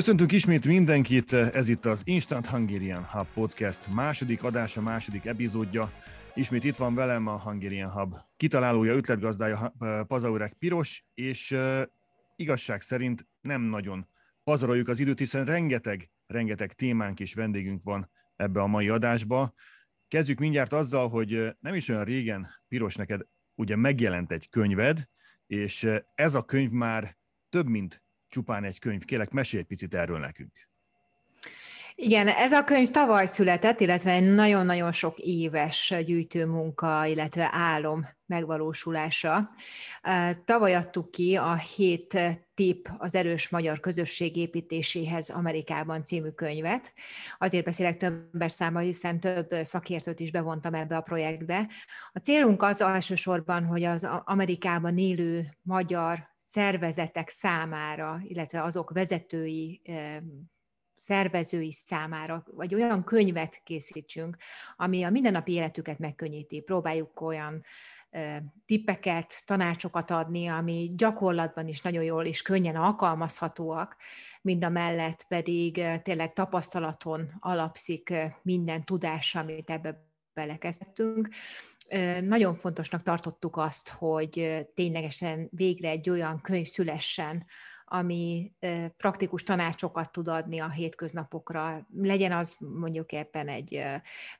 Köszöntünk ismét mindenkit, ez itt az Instant Hungarian Hub Podcast második adása, második epizódja. Ismét itt van velem a Hungarian Hub kitalálója, ötletgazdája Pazaurek Piros, és igazság szerint nem nagyon pazaroljuk az időt, hiszen rengeteg, rengeteg témánk és vendégünk van ebbe a mai adásba. Kezdjük mindjárt azzal, hogy nem is olyan régen, Piros, neked ugye megjelent egy könyved, és ez a könyv már több mint csupán egy könyv. Kélek, mesélj egy picit erről nekünk. Igen, ez a könyv tavaly született, illetve egy nagyon-nagyon sok éves gyűjtőmunka, illetve álom megvalósulása. Tavaly adtuk ki a hét tip az erős magyar közösség építéséhez Amerikában című könyvet. Azért beszélek többes számmal, hiszen több szakértőt is bevontam ebbe a projektbe. A célunk az elsősorban, hogy az Amerikában élő magyar szervezetek számára, illetve azok vezetői szervezői számára, vagy olyan könyvet készítsünk, ami a mindennapi életüket megkönnyíti. Próbáljuk olyan tippeket, tanácsokat adni, ami gyakorlatban is nagyon jól és könnyen alkalmazhatóak, mind a mellett pedig tényleg tapasztalaton alapszik minden tudás, amit ebbe belekezdtünk. Nagyon fontosnak tartottuk azt, hogy ténylegesen végre egy olyan könyv szülessen, ami praktikus tanácsokat tud adni a hétköznapokra. Legyen az mondjuk éppen egy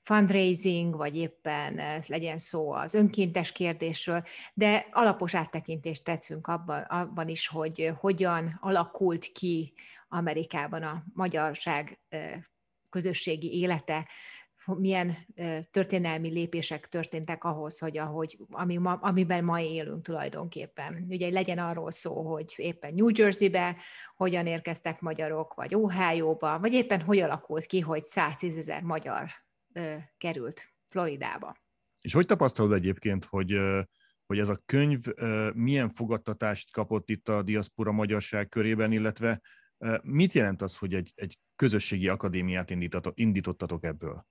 fundraising, vagy éppen legyen szó az önkéntes kérdésről, de alapos áttekintést tetszünk abban, abban is, hogy hogyan alakult ki Amerikában a magyarság közösségi élete, milyen történelmi lépések történtek ahhoz, hogy ahogy, ami ma, amiben ma élünk tulajdonképpen. Ugye legyen arról szó, hogy éppen New Jersey-be hogyan érkeztek magyarok, vagy Ohio-ba, vagy éppen hogy alakult ki, hogy 110 ezer magyar ö, került Floridába. És hogy tapasztalod egyébként, hogy hogy ez a könyv milyen fogadtatást kapott itt a diaszpora magyarság körében, illetve mit jelent az, hogy egy, egy közösségi akadémiát indítottatok ebből?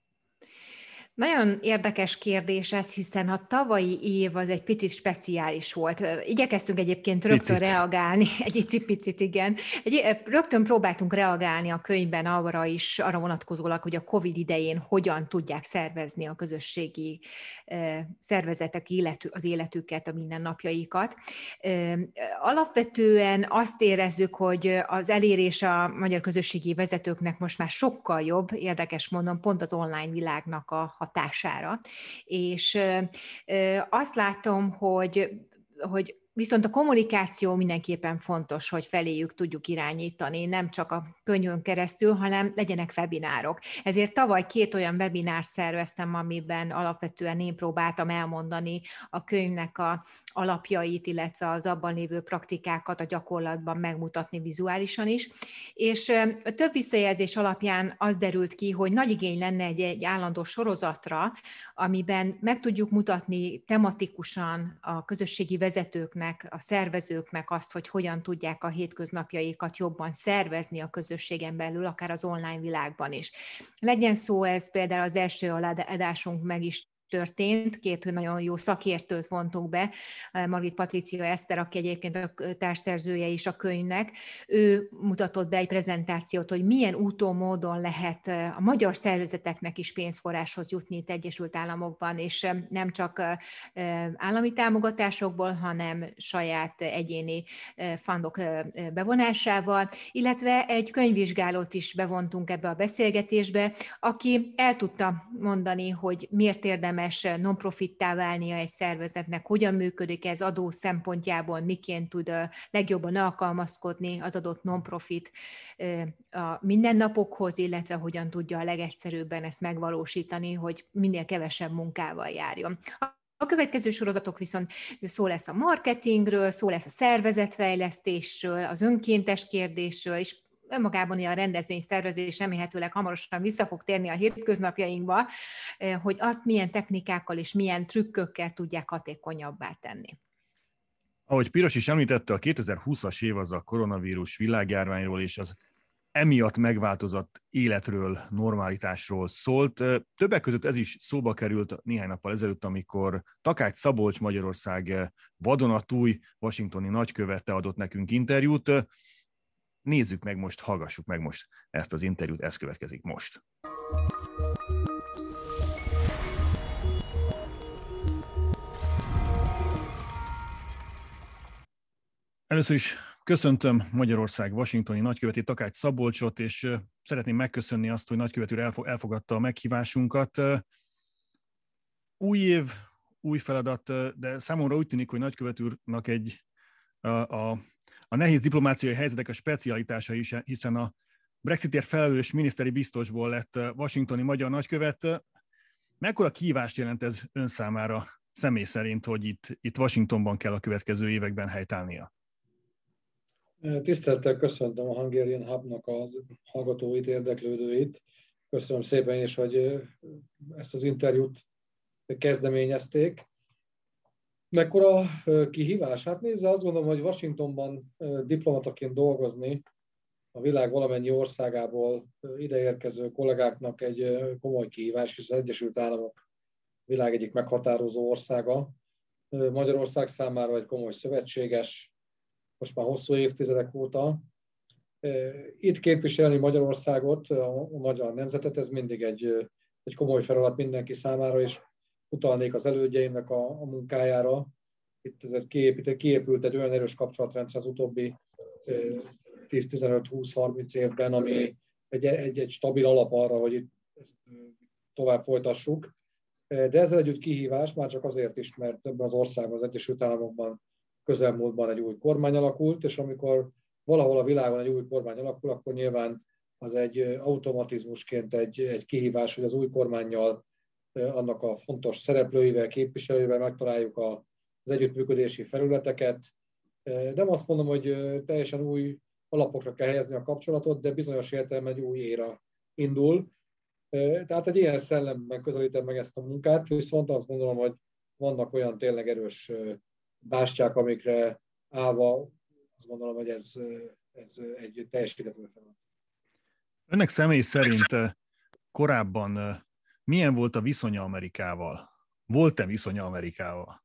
Nagyon érdekes kérdés ez, hiszen a tavalyi év az egy picit speciális volt. Igyekeztünk egyébként rögtön picit. reagálni, egy picit igen. Egy, rögtön próbáltunk reagálni a könyvben arra is, arra vonatkozólag, hogy a COVID idején hogyan tudják szervezni a közösségi szervezetek életü, az életüket, a mindennapjaikat. Alapvetően azt érezzük, hogy az elérés a magyar közösségi vezetőknek most már sokkal jobb, érdekes mondom, pont az online világnak a hatására. És azt látom, hogy hogy Viszont a kommunikáció mindenképpen fontos, hogy feléjük tudjuk irányítani, nem csak a könyvön keresztül, hanem legyenek webinárok. Ezért tavaly két olyan webinár szerveztem, amiben alapvetően én próbáltam elmondani a könyvnek a alapjait, illetve az abban lévő praktikákat a gyakorlatban megmutatni vizuálisan is. És több visszajelzés alapján az derült ki, hogy nagy igény lenne egy, egy állandó sorozatra, amiben meg tudjuk mutatni tematikusan a közösségi vezetőknek, a szervezőknek azt, hogy hogyan tudják a hétköznapjaikat jobban szervezni a közösségen belül, akár az online világban is. Legyen szó ez például az első adásunk meg is történt, két nagyon jó szakértőt vontunk be, Margit Patricia Eszter, aki egyébként a társszerzője is a könyvnek, ő mutatott be egy prezentációt, hogy milyen úton, módon lehet a magyar szervezeteknek is pénzforráshoz jutni itt Egyesült Államokban, és nem csak állami támogatásokból, hanem saját egyéni fundok bevonásával, illetve egy könyvvizsgálót is bevontunk ebbe a beszélgetésbe, aki el tudta mondani, hogy miért érdemes érdemes non-profittá válnia egy szervezetnek, hogyan működik ez adó szempontjából, miként tud legjobban alkalmazkodni az adott non-profit a mindennapokhoz, illetve hogyan tudja a legegyszerűbben ezt megvalósítani, hogy minél kevesebb munkával járjon. A következő sorozatok viszont szó lesz a marketingről, szó lesz a szervezetfejlesztésről, az önkéntes kérdésről, és önmagában a rendezvény szervezés remélhetőleg hamarosan vissza fog térni a hétköznapjainkba, hogy azt milyen technikákkal és milyen trükkökkel tudják hatékonyabbá tenni. Ahogy Piros is említette, a 2020-as év az a koronavírus világjárványról és az emiatt megváltozott életről, normalitásról szólt. Többek között ez is szóba került néhány nappal ezelőtt, amikor Takács Szabolcs Magyarország vadonatúj washingtoni nagykövete adott nekünk interjút. Nézzük meg most, hallgassuk meg most ezt az interjút, ez következik most. Először is köszöntöm Magyarország Washingtoni nagyköveti Takács Szabolcsot, és szeretném megköszönni azt, hogy nagykövet úr elfogadta a meghívásunkat. Új év, új feladat, de számomra úgy tűnik, hogy nagykövet úrnak egy a, a, a nehéz diplomáciai helyzetek a specialitása is, hiszen a Brexitért felelős miniszteri biztosból lett washingtoni magyar nagykövet. Mekkora kívást jelent ez ön számára személy szerint, hogy itt, itt Washingtonban kell a következő években helytállnia? Tisztelettel köszöntöm a Hungarian Hubnak az hallgatóit, érdeklődőit. Köszönöm szépen is, hogy ezt az interjút kezdeményezték. Mekkora kihívás? Hát nézze, azt gondolom, hogy Washingtonban diplomataként dolgozni a világ valamennyi országából ideérkező kollégáknak egy komoly kihívás, hisz az Egyesült Államok világ egyik meghatározó országa. Magyarország számára egy komoly szövetséges, most már hosszú évtizedek óta. Itt képviselni Magyarországot, a magyar nemzetet, ez mindig egy, egy komoly feladat mindenki számára, és utalnék az elődjeimnek a, a munkájára. Itt ezért kiépült, kiépült egy olyan erős kapcsolatrendszer az utóbbi 10-15-20-30 évben, ami egy, egy, egy stabil alap arra, hogy itt ezt tovább folytassuk. De ezzel együtt kihívás, már csak azért is, mert ebben az országban, az Egyesült Államokban közelmúltban egy új kormány alakult, és amikor valahol a világon egy új kormány alakul, akkor nyilván az egy automatizmusként egy, egy kihívás, hogy az új kormányjal, annak a fontos szereplőivel, képviselőivel megtaláljuk az együttműködési felületeket. Nem azt mondom, hogy teljesen új alapokra kell helyezni a kapcsolatot, de bizonyos értelemben egy új éra indul. Tehát egy ilyen szellemben közelítem meg ezt a munkát, viszont azt gondolom, hogy vannak olyan tényleg erős bástyák, amikre állva azt gondolom, hogy ez, ez egy teljesíthető feladat. Önnek személy szerint korábban milyen volt a viszonya Amerikával? Volt-e viszonya Amerikával?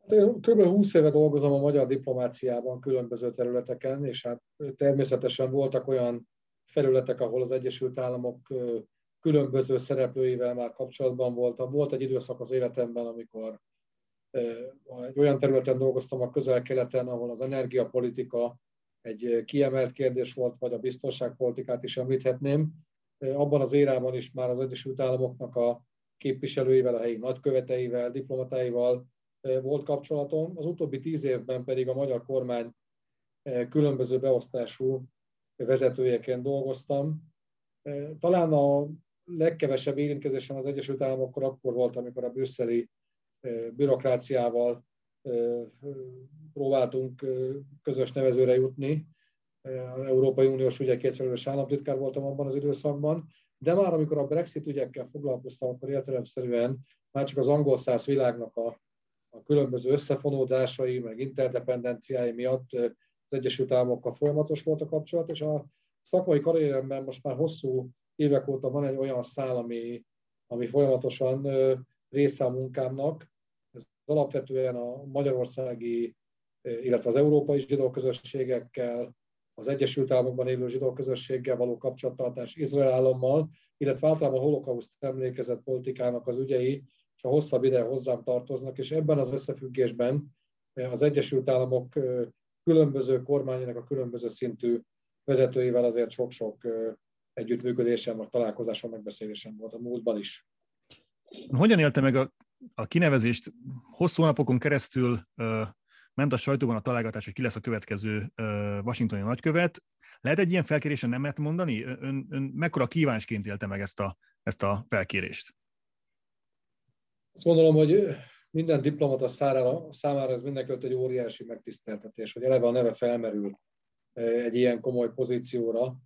Hát én kb. 20 éve dolgozom a magyar diplomáciában különböző területeken, és hát természetesen voltak olyan felületek, ahol az Egyesült Államok különböző szereplőivel már kapcsolatban voltam. Volt egy időszak az életemben, amikor egy olyan területen dolgoztam a közel-keleten, ahol az energiapolitika egy kiemelt kérdés volt, vagy a biztonságpolitikát is említhetném. Abban az érában is már az Egyesült Államoknak a képviselőivel, a helyi nagyköveteivel, diplomatáival volt kapcsolatom. Az utóbbi tíz évben pedig a magyar kormány különböző beosztású vezetőjeként dolgoztam. Talán a legkevesebb érintkezésem az Egyesült Államokkor akkor volt, amikor a brüsszeli bürokráciával próbáltunk közös nevezőre jutni. Az Európai Uniós ügyekért államtitkár voltam abban az időszakban, de már amikor a Brexit ügyekkel foglalkoztam, akkor értelemszerűen már csak az angol száz világnak a, a különböző összefonódásai, meg interdependenciái miatt az Egyesült Államokkal folyamatos volt a kapcsolat, és a szakmai karrieremben most már hosszú évek óta van egy olyan szál, ami, ami folyamatosan része a munkámnak, alapvetően a magyarországi, illetve az európai zsidó közösségekkel, az Egyesült Államokban élő zsidó közösséggel való kapcsolattartás Izrael állammal, illetve általában a holokauszt emlékezett politikának az ügyei, és a hosszabb ideje hozzám tartoznak, és ebben az összefüggésben az Egyesült Államok különböző kormányának a különböző szintű vezetőivel azért sok-sok együttműködésem, vagy találkozásom, megbeszélésem volt a múltban is. Hogyan élte meg a a kinevezést hosszú napokon keresztül ment a sajtóban a találgatás, hogy ki lesz a következő washingtoni nagykövet. Lehet egy ilyen felkérésen nemet mondani? Ön, ön mekkora kívásként élte meg ezt a, ezt a felkérést? Azt gondolom, hogy minden diplomata számára, számára ez mindenkelőtt egy óriási megtiszteltetés, hogy eleve a neve felmerül egy ilyen komoly pozícióra.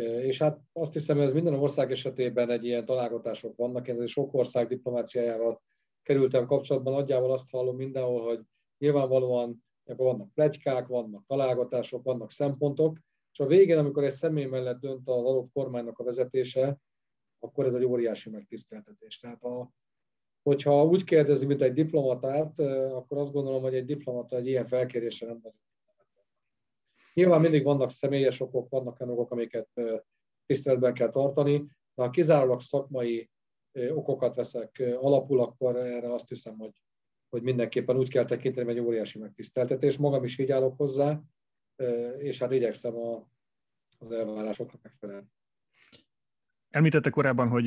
És hát azt hiszem, ez minden ország esetében egy ilyen találgatások vannak, egy sok ország diplomáciájával kerültem kapcsolatban, nagyjából azt hallom mindenhol, hogy nyilvánvalóan vannak plegykák, vannak találgatások, vannak szempontok, és a végén, amikor egy személy mellett dönt az adott kormánynak a vezetése, akkor ez egy óriási megtiszteltetés. Tehát a, hogyha úgy kérdezi, mint egy diplomatát, akkor azt gondolom, hogy egy diplomata egy ilyen felkérésre nem nagyon. Nyilván mindig vannak személyes okok, vannak olyan okok, amiket tiszteletben kell tartani, de ha kizárólag szakmai okokat veszek alapul, akkor erre azt hiszem, hogy, hogy mindenképpen úgy kell tekinteni, hogy egy óriási megtiszteltetés. Magam is így állok hozzá, és hát igyekszem a, az elvárásoknak megfelelni. Említette korábban, hogy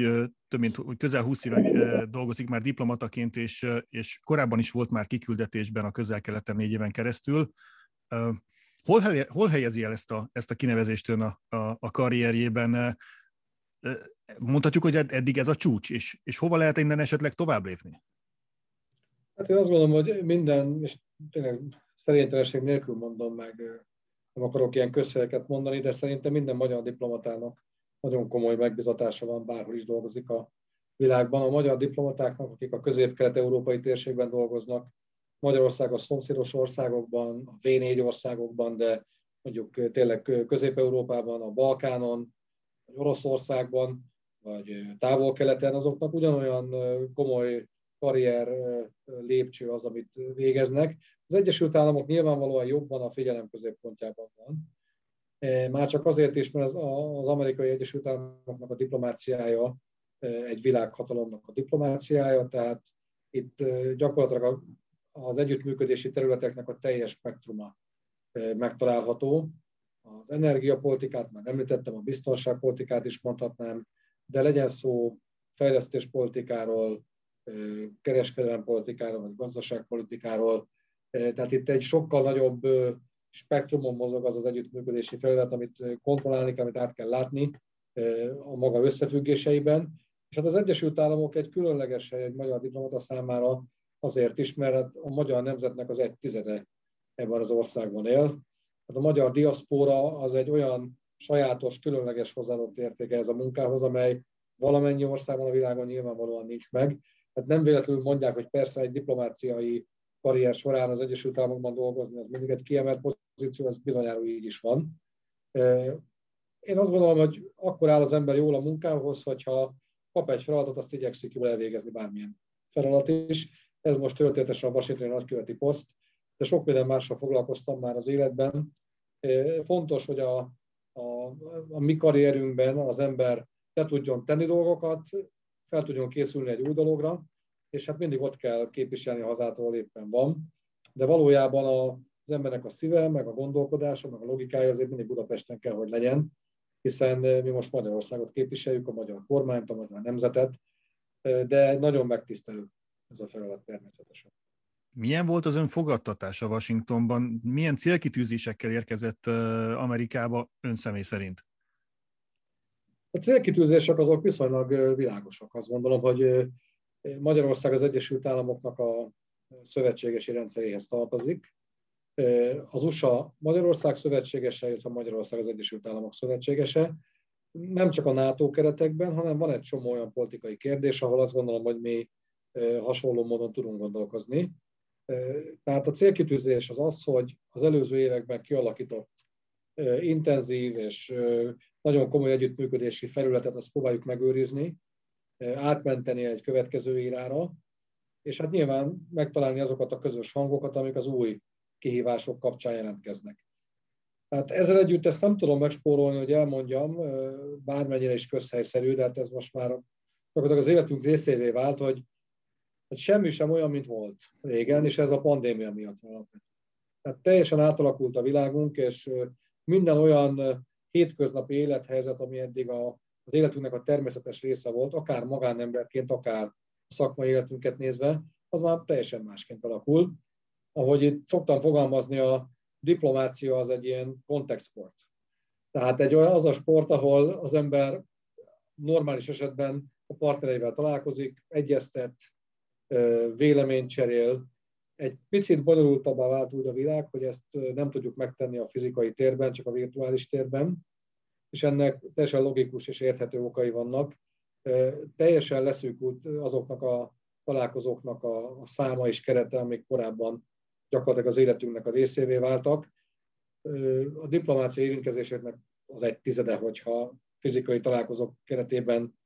több mint hogy közel 20 éve dolgozik már diplomataként, és, és korábban is volt már kiküldetésben a közel-keleten négy éven keresztül. Hol, helye, hol helyezi el ezt a, ezt a kinevezést ön a, a, a karrierjében? Mondhatjuk, hogy eddig ez a csúcs, és, és hova lehet innen esetleg tovább lépni? Hát én azt gondolom, hogy minden, és tényleg szerénytelenség nélkül mondom meg, nem akarok ilyen közhelyeket mondani, de szerintem minden magyar diplomatának nagyon komoly megbizatása van, bárhol is dolgozik a világban. A magyar diplomatáknak, akik a közép-kelet-európai térségben dolgoznak, Magyarország a szomszédos országokban, a V4 országokban, de mondjuk tényleg Közép-Európában, a Balkánon, vagy Oroszországban, vagy távol-keleten, azoknak ugyanolyan komoly karrier lépcső az, amit végeznek. Az Egyesült Államok nyilvánvalóan jobban a figyelem középpontjában van. Már csak azért is, mert az, amerikai Egyesült Államoknak a diplomáciája egy világhatalomnak a diplomáciája, tehát itt gyakorlatilag az együttműködési területeknek a teljes spektruma megtalálható. Az energiapolitikát már említettem, a biztonságpolitikát is mondhatnám, de legyen szó fejlesztéspolitikáról, kereskedelempolitikáról, vagy gazdaságpolitikáról. Tehát itt egy sokkal nagyobb spektrumon mozog az az együttműködési feladat, amit kontrollálni kell, amit át kell látni a maga összefüggéseiben. És hát az Egyesült Államok egy különleges hely egy magyar diplomata számára azért is, mert a magyar nemzetnek az egy tizede ebben az országban él. Tehát a magyar diaszpóra az egy olyan sajátos, különleges hozzáadott értéke ez a munkához, amely valamennyi országban a világon nyilvánvalóan nincs meg. Tehát nem véletlenül mondják, hogy persze egy diplomáciai karrier során az Egyesült Államokban dolgozni, az mindig egy kiemelt pozíció, ez bizonyára így is van. Én azt gondolom, hogy akkor áll az ember jól a munkához, hogyha kap egy feladatot, azt igyekszik jól elvégezni bármilyen feladat is. Ez most történetesen a Washingtoni nagyköveti poszt, de sok minden mással foglalkoztam már az életben. Fontos, hogy a, a, a mi karrierünkben az ember te tudjon tenni dolgokat, fel tudjon készülni egy új dologra, és hát mindig ott kell képviselni a hazától éppen van. De valójában az embernek a szíve, meg a gondolkodása, meg a logikája azért mindig Budapesten kell, hogy legyen, hiszen mi most Magyarországot képviseljük, a magyar kormányt, a magyar nemzetet, de nagyon megtisztelő ez a feladat természetesen. Milyen volt az ön fogadtatása Washingtonban? Milyen célkitűzésekkel érkezett Amerikába ön személy szerint? A célkitűzések azok viszonylag világosak. Azt gondolom, hogy Magyarország az Egyesült Államoknak a szövetségesi rendszeréhez tartozik. Az USA Magyarország szövetségese, a Magyarország az Egyesült Államok szövetségese. Nem csak a NATO keretekben, hanem van egy csomó olyan politikai kérdés, ahol azt gondolom, hogy mi hasonló módon tudunk gondolkozni. Tehát a célkitűzés az az, hogy az előző években kialakított intenzív és nagyon komoly együttműködési felületet azt próbáljuk megőrizni, átmenteni egy következő írára, és hát nyilván megtalálni azokat a közös hangokat, amik az új kihívások kapcsán jelentkeznek. Hát ezzel együtt ezt nem tudom megspórolni, hogy elmondjam, bármennyire is közhelyszerű, de hát ez most már az életünk részévé vált, hogy hogy semmi sem olyan, mint volt régen, és ez a pandémia miatt van Tehát teljesen átalakult a világunk, és minden olyan hétköznapi élethelyzet, ami eddig a, az életünknek a természetes része volt, akár magánemberként, akár szakmai életünket nézve, az már teljesen másként alakul. Ahogy itt szoktam fogalmazni, a diplomácia az egy ilyen kontextsport. Tehát egy olyan, az a sport, ahol az ember normális esetben a partnereivel találkozik, egyeztet, véleményt cserél. Egy picit bonyolultabbá vált úgy a világ, hogy ezt nem tudjuk megtenni a fizikai térben, csak a virtuális térben, és ennek teljesen logikus és érthető okai vannak. Teljesen leszűkült azoknak a találkozóknak a, száma és kerete, amik korábban gyakorlatilag az életünknek a részévé váltak. A diplomácia érintkezésének az egy tizede, hogyha fizikai találkozók keretében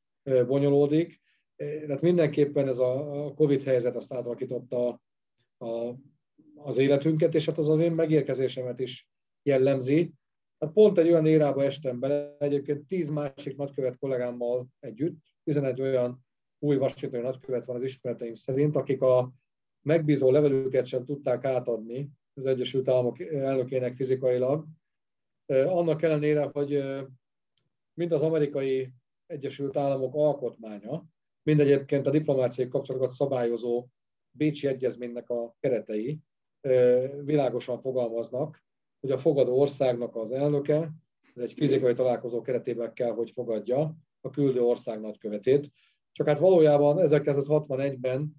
bonyolódik, tehát mindenképpen ez a Covid helyzet azt átalakította a, az életünket, és hát az az én megérkezésemet is jellemzi. Hát pont egy olyan érába estem bele, egyébként tíz másik nagykövet kollégámmal együtt, 11 olyan új washingtoni nagykövet van az ismereteim szerint, akik a megbízó levelüket sem tudták átadni az Egyesült Államok elnökének fizikailag. Annak ellenére, hogy mind az amerikai Egyesült Államok alkotmánya, mind egyébként a diplomáciai kapcsolatokat szabályozó Bécsi Egyezménynek a keretei világosan fogalmaznak, hogy a fogadó országnak az elnöke, ez egy fizikai találkozó keretében kell, hogy fogadja a küldő ország nagykövetét. Csak hát valójában 1961-ben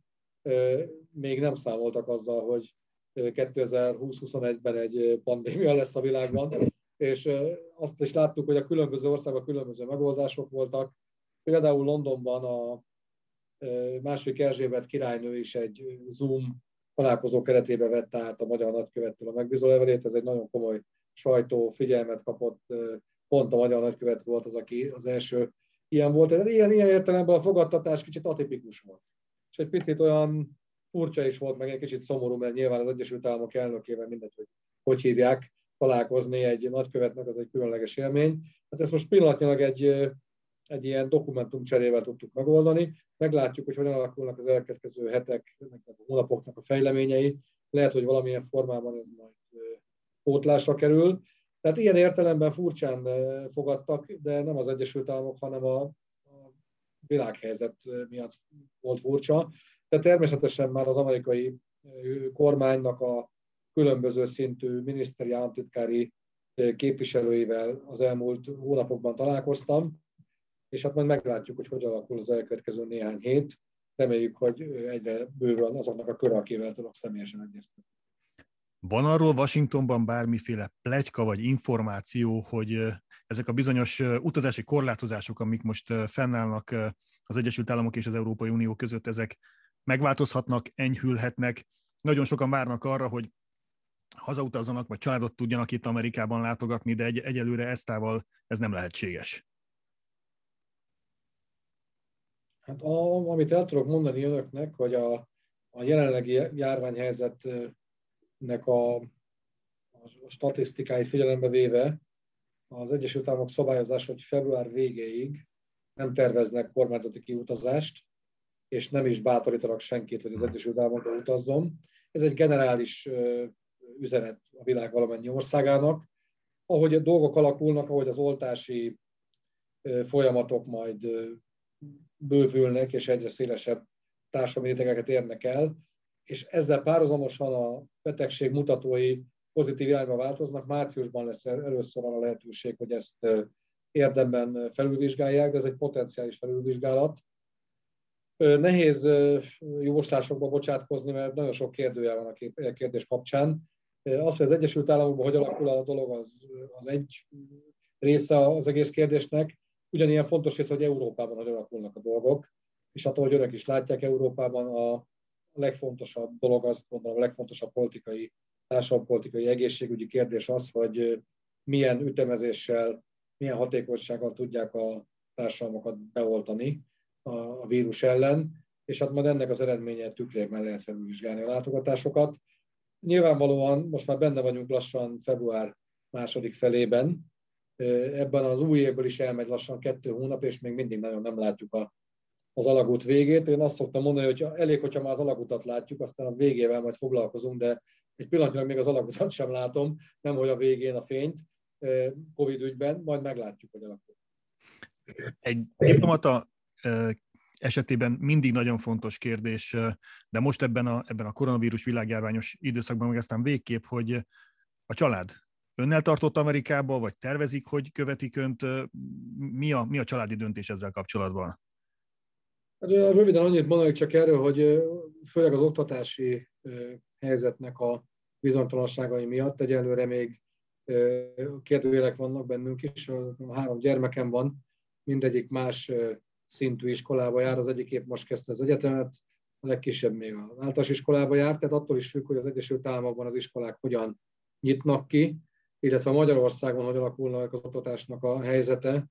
még nem számoltak azzal, hogy 2020-21-ben egy pandémia lesz a világban, és azt is láttuk, hogy a különböző országban különböző megoldások voltak. Például Londonban a második Erzsébet királynő is egy Zoom találkozó keretében vette át a magyar nagykövettől a megbízó levelét. Ez egy nagyon komoly sajtó figyelmet kapott, pont a magyar nagykövet volt az, aki az első ilyen volt. Ilyen, ilyen értelemben a fogadtatás kicsit atipikus volt. És egy picit olyan furcsa is volt, meg egy kicsit szomorú, mert nyilván az Egyesült Államok elnökével mindegy, hogy hogy hívják, találkozni egy nagykövetnek, az egy különleges élmény. Hát ezt most pillanatnyilag egy, egy ilyen dokumentumcserével tudtuk megoldani. Meglátjuk, hogy hogyan alakulnak az elkezdkező hetek, a hónapoknak a fejleményei. Lehet, hogy valamilyen formában ez majd pótlásra kerül. Tehát ilyen értelemben furcsán fogadtak, de nem az Egyesült Államok, hanem a, a világhelyzet miatt volt furcsa. De természetesen már az amerikai kormánynak a különböző szintű miniszteri államtitkári képviselőivel az elmúlt hónapokban találkoztam, és hát majd meglátjuk, hogy hogy alakul az elkövetkező néhány hét. Reméljük, hogy egyre bőven azoknak a kör, akivel tudok személyesen egyeztetni. Van arról Washingtonban bármiféle plegyka vagy információ, hogy ezek a bizonyos utazási korlátozások, amik most fennállnak az Egyesült Államok és az Európai Unió között, ezek megváltozhatnak, enyhülhetnek. Nagyon sokan várnak arra, hogy hazautazzanak, vagy családot tudjanak itt Amerikában látogatni, de egy, egyelőre eztával ez nem lehetséges. Hát a, amit el tudok mondani önöknek, hogy a, a jelenlegi járványhelyzetnek a, a statisztikáit figyelembe véve, az Egyesült Államok szabályozás, hogy február végéig nem terveznek kormányzati kiutazást, és nem is bátorítanak senkit, hogy az Egyesült Államokba utazzon. Ez egy generális üzenet a világ valamennyi országának. Ahogy a dolgok alakulnak, ahogy az oltási folyamatok majd bővülnek, és egyre szélesebb társadalmi rétegeket érnek el, és ezzel párhuzamosan a betegség mutatói pozitív irányba változnak. Márciusban lesz először a lehetőség, hogy ezt érdemben felülvizsgálják, de ez egy potenciális felülvizsgálat. Nehéz jóslásokba bocsátkozni, mert nagyon sok kérdője van a kérdés kapcsán. Az, hogy az Egyesült Államokban hogy alakul a dolog, az, az egy része az egész kérdésnek. Ugyanilyen fontos része, hogy Európában hogy alakulnak a dolgok, és attól, hogy önök is látják, Európában a legfontosabb dolog, azt gondolom, a legfontosabb politikai, társadalompolitikai egészségügyi kérdés az, hogy milyen ütemezéssel, milyen hatékonysággal tudják a társadalmakat beoltani a vírus ellen, és hát majd ennek az eredménye tükrében lehet felülvizsgálni a látogatásokat. Nyilvánvalóan most már benne vagyunk lassan február második felében, ebben az új évből is elmegy lassan kettő hónap, és még mindig nagyon nem látjuk a, az alagút végét. Én azt szoktam mondani, hogy elég, hogyha már az alagutat látjuk, aztán a végével majd foglalkozunk, de egy pillanatnyilag még az alagutat sem látom, nem hogy a végén a fényt Covid ügyben, majd meglátjuk, hogy alakul. Egy diplomata esetében mindig nagyon fontos kérdés, de most ebben a, ebben a koronavírus világjárványos időszakban meg aztán végképp, hogy a család önnel tartott Amerikába, vagy tervezik, hogy követik önt? Mi a, mi a családi döntés ezzel kapcsolatban? Hát, röviden annyit mondanék csak erről, hogy főleg az oktatási helyzetnek a bizonytalanságai miatt egyelőre még kérdőjelek vannak bennünk is. A három gyermekem van, mindegyik más szintű iskolába jár, az egyik épp most kezdte az egyetemet, a legkisebb még az általános iskolába jár, tehát attól is függ, hogy az Egyesült Államokban az iskolák hogyan nyitnak ki, illetve Magyarországon hogy alakulnak az oktatásnak a helyzete.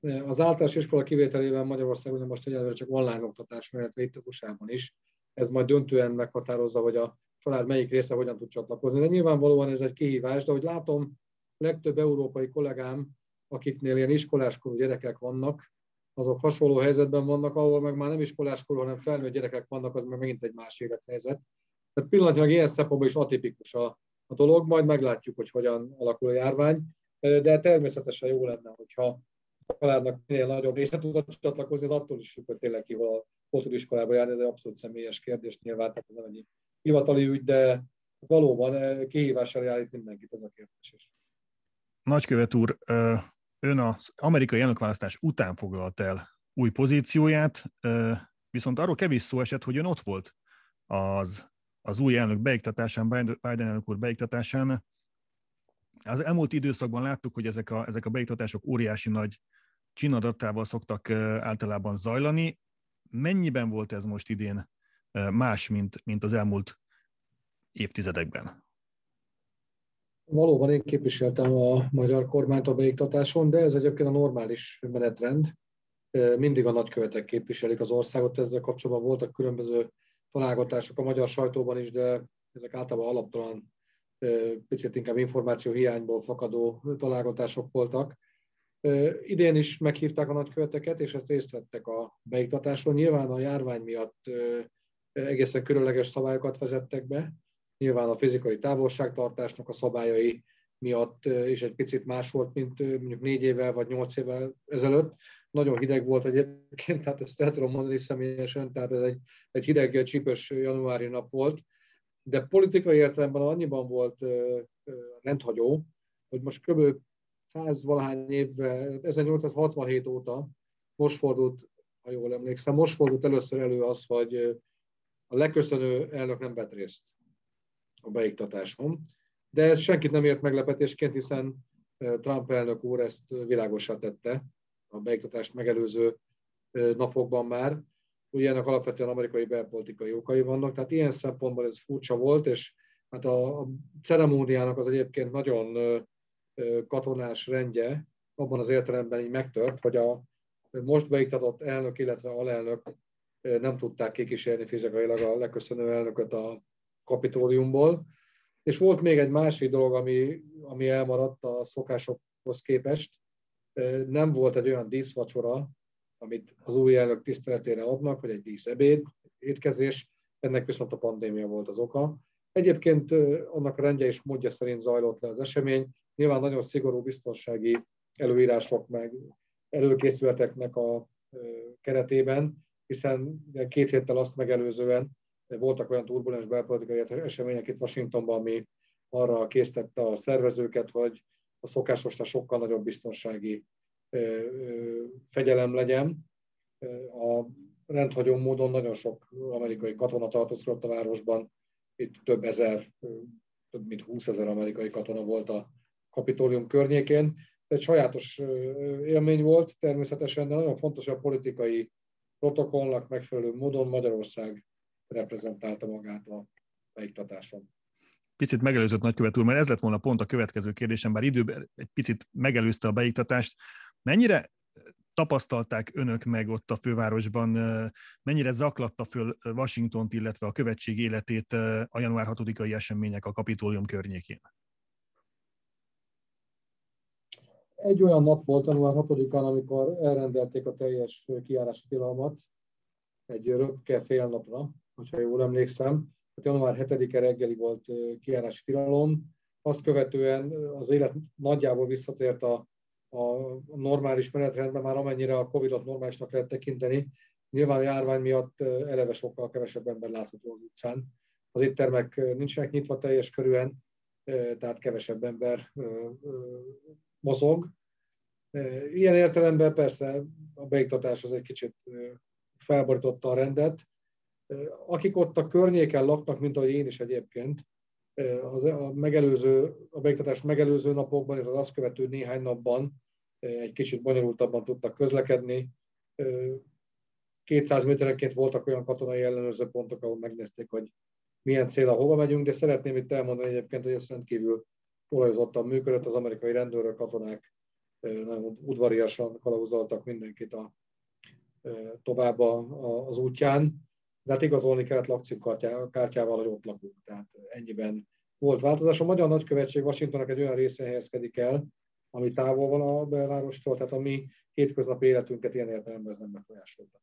Az általános iskola kivételével Magyarországon most egyelőre csak online oktatás, illetve itt az usa is. Ez majd döntően meghatározza, hogy a család melyik része hogyan tud csatlakozni. De nyilvánvalóan ez egy kihívás, de hogy látom, legtöbb európai kollégám, akiknél ilyen iskoláskorú gyerekek vannak, azok hasonló helyzetben vannak, ahol meg már nem iskoláskorú, hanem felnőtt gyerekek vannak, az meg megint egy más élethelyzet. Tehát pillanatnyilag ilyen szempontból is atipikus a, a dolog, majd meglátjuk, hogy hogyan alakul a járvány, de természetesen jó lenne, hogyha a családnak minél nagyobb része tudott csatlakozni, az attól is hogy tényleg ki hol, hol tud iskolába járni, ez egy abszolút személyes kérdés nyilván, tehát ez nem egy hivatali ügy, de valóban kihívással jár itt mindenkit ez a kérdés is. Nagykövet úr, ön az amerikai elnökválasztás után foglalt el új pozícióját, viszont arról kevés szó esett, hogy ön ott volt az, az új elnök beiktatásán, Biden elnök úr beiktatásán. Az elmúlt időszakban láttuk, hogy ezek a, ezek a beiktatások óriási nagy csinadattával szoktak általában zajlani. Mennyiben volt ez most idén más, mint, mint az elmúlt évtizedekben? Valóban én képviseltem a magyar kormányt a beiktatáson, de ez egyébként a normális menetrend. Mindig a nagykövetek képviselik az országot, ezzel kapcsolatban voltak különböző találgatások a magyar sajtóban is, de ezek általában alaptalan, picit inkább információ hiányból fakadó találgatások voltak. Idén is meghívták a nagyköveteket, és ezt részt vettek a beiktatáson. Nyilván a járvány miatt egészen különleges szabályokat vezettek be, Nyilván a fizikai távolságtartásnak a szabályai miatt is egy picit más volt, mint mondjuk négy évvel vagy nyolc évvel ezelőtt. Nagyon hideg volt egyébként, tehát ezt el tudom mondani személyesen, tehát ez egy, egy hideg, csípős januári nap volt, de politikai értelemben annyiban volt rendhagyó, hogy most kb. 100 valahány évvel, 1867 óta most fordult, ha jól emlékszem, most fordult először elő az, hogy a leköszönő elnök nem vett részt a beiktatáson. De ez senkit nem ért meglepetésként, hiszen Trump elnök úr ezt világosá tette a beiktatást megelőző napokban már. Ugye ennek alapvetően amerikai belpolitikai okai vannak, tehát ilyen szempontból ez furcsa volt, és hát a, a ceremóniának az egyébként nagyon katonás rendje abban az értelemben így megtört, hogy a most beiktatott elnök, illetve alelnök nem tudták kikísérni fizikailag a leköszönő elnököt a kapitóliumból. És volt még egy másik dolog, ami, ami elmaradt a szokásokhoz képest. Nem volt egy olyan díszvacsora, amit az új elnök tiszteletére adnak, vagy egy díszebéd, étkezés, ennek viszont a pandémia volt az oka. Egyébként annak rendje és módja szerint zajlott le az esemény. Nyilván nagyon szigorú biztonsági előírások meg előkészületeknek a keretében, hiszen két héttel azt megelőzően voltak olyan turbulens belpolitikai események itt Washingtonban, ami arra késztette a szervezőket, hogy a szokásosnál sokkal nagyobb biztonsági fegyelem legyen. A rendhagyó módon nagyon sok amerikai katona tartózkodott a városban, itt több ezer, több mint 20 ezer amerikai katona volt a kapitólium környékén. Egy sajátos élmény volt természetesen, de nagyon fontos, hogy a politikai protokollnak megfelelő módon Magyarország reprezentálta magát a beiktatáson. Picit megelőzött nagykövet úr, mert ez lett volna pont a következő kérdésem, bár időben egy picit megelőzte a beiktatást. Mennyire tapasztalták önök meg ott a fővárosban, mennyire zaklatta föl Washingtont, illetve a követség életét a január 6-ai események a kapitólium környékén? Egy olyan nap volt január 6-án, amikor elrendelték a teljes kiárási tilalmat, egy röpke fél napra, hogyha jól emlékszem. Tehát január 7-e reggeli volt kiárási tilalom. Azt követően az élet nagyjából visszatért a, a normális menetrendben, már amennyire a Covid-ot normálisnak lehet tekinteni. Nyilván a járvány miatt eleve sokkal kevesebb ember látható az utcán. Az éttermek nincsenek nyitva teljes körűen, tehát kevesebb ember mozog. Ilyen értelemben persze a beiktatás az egy kicsit felborította a rendet, akik ott a környéken laknak, mint ahogy én is egyébként, az a, megelőző, a beiktatás megelőző napokban és az azt követő néhány napban egy kicsit bonyolultabban tudtak közlekedni. 200 méterenként voltak olyan katonai ellenőrző pontok, ahol megnézték, hogy milyen célra hova megyünk, de szeretném itt elmondani egyébként, hogy ez rendkívül olajozottan működött, az amerikai rendőrök, katonák nagyon udvariasan kalauzoltak mindenkit a, tovább a, a, az útján de hát igazolni kellett lakcímkártyával, hogy ott lakunk. Tehát ennyiben volt változás. A Magyar Nagykövetség Washingtonnak egy olyan része helyezkedik el, ami távol van a belvárostól, tehát a mi hétköznapi életünket ilyen értelemben ez nem befolyásolta.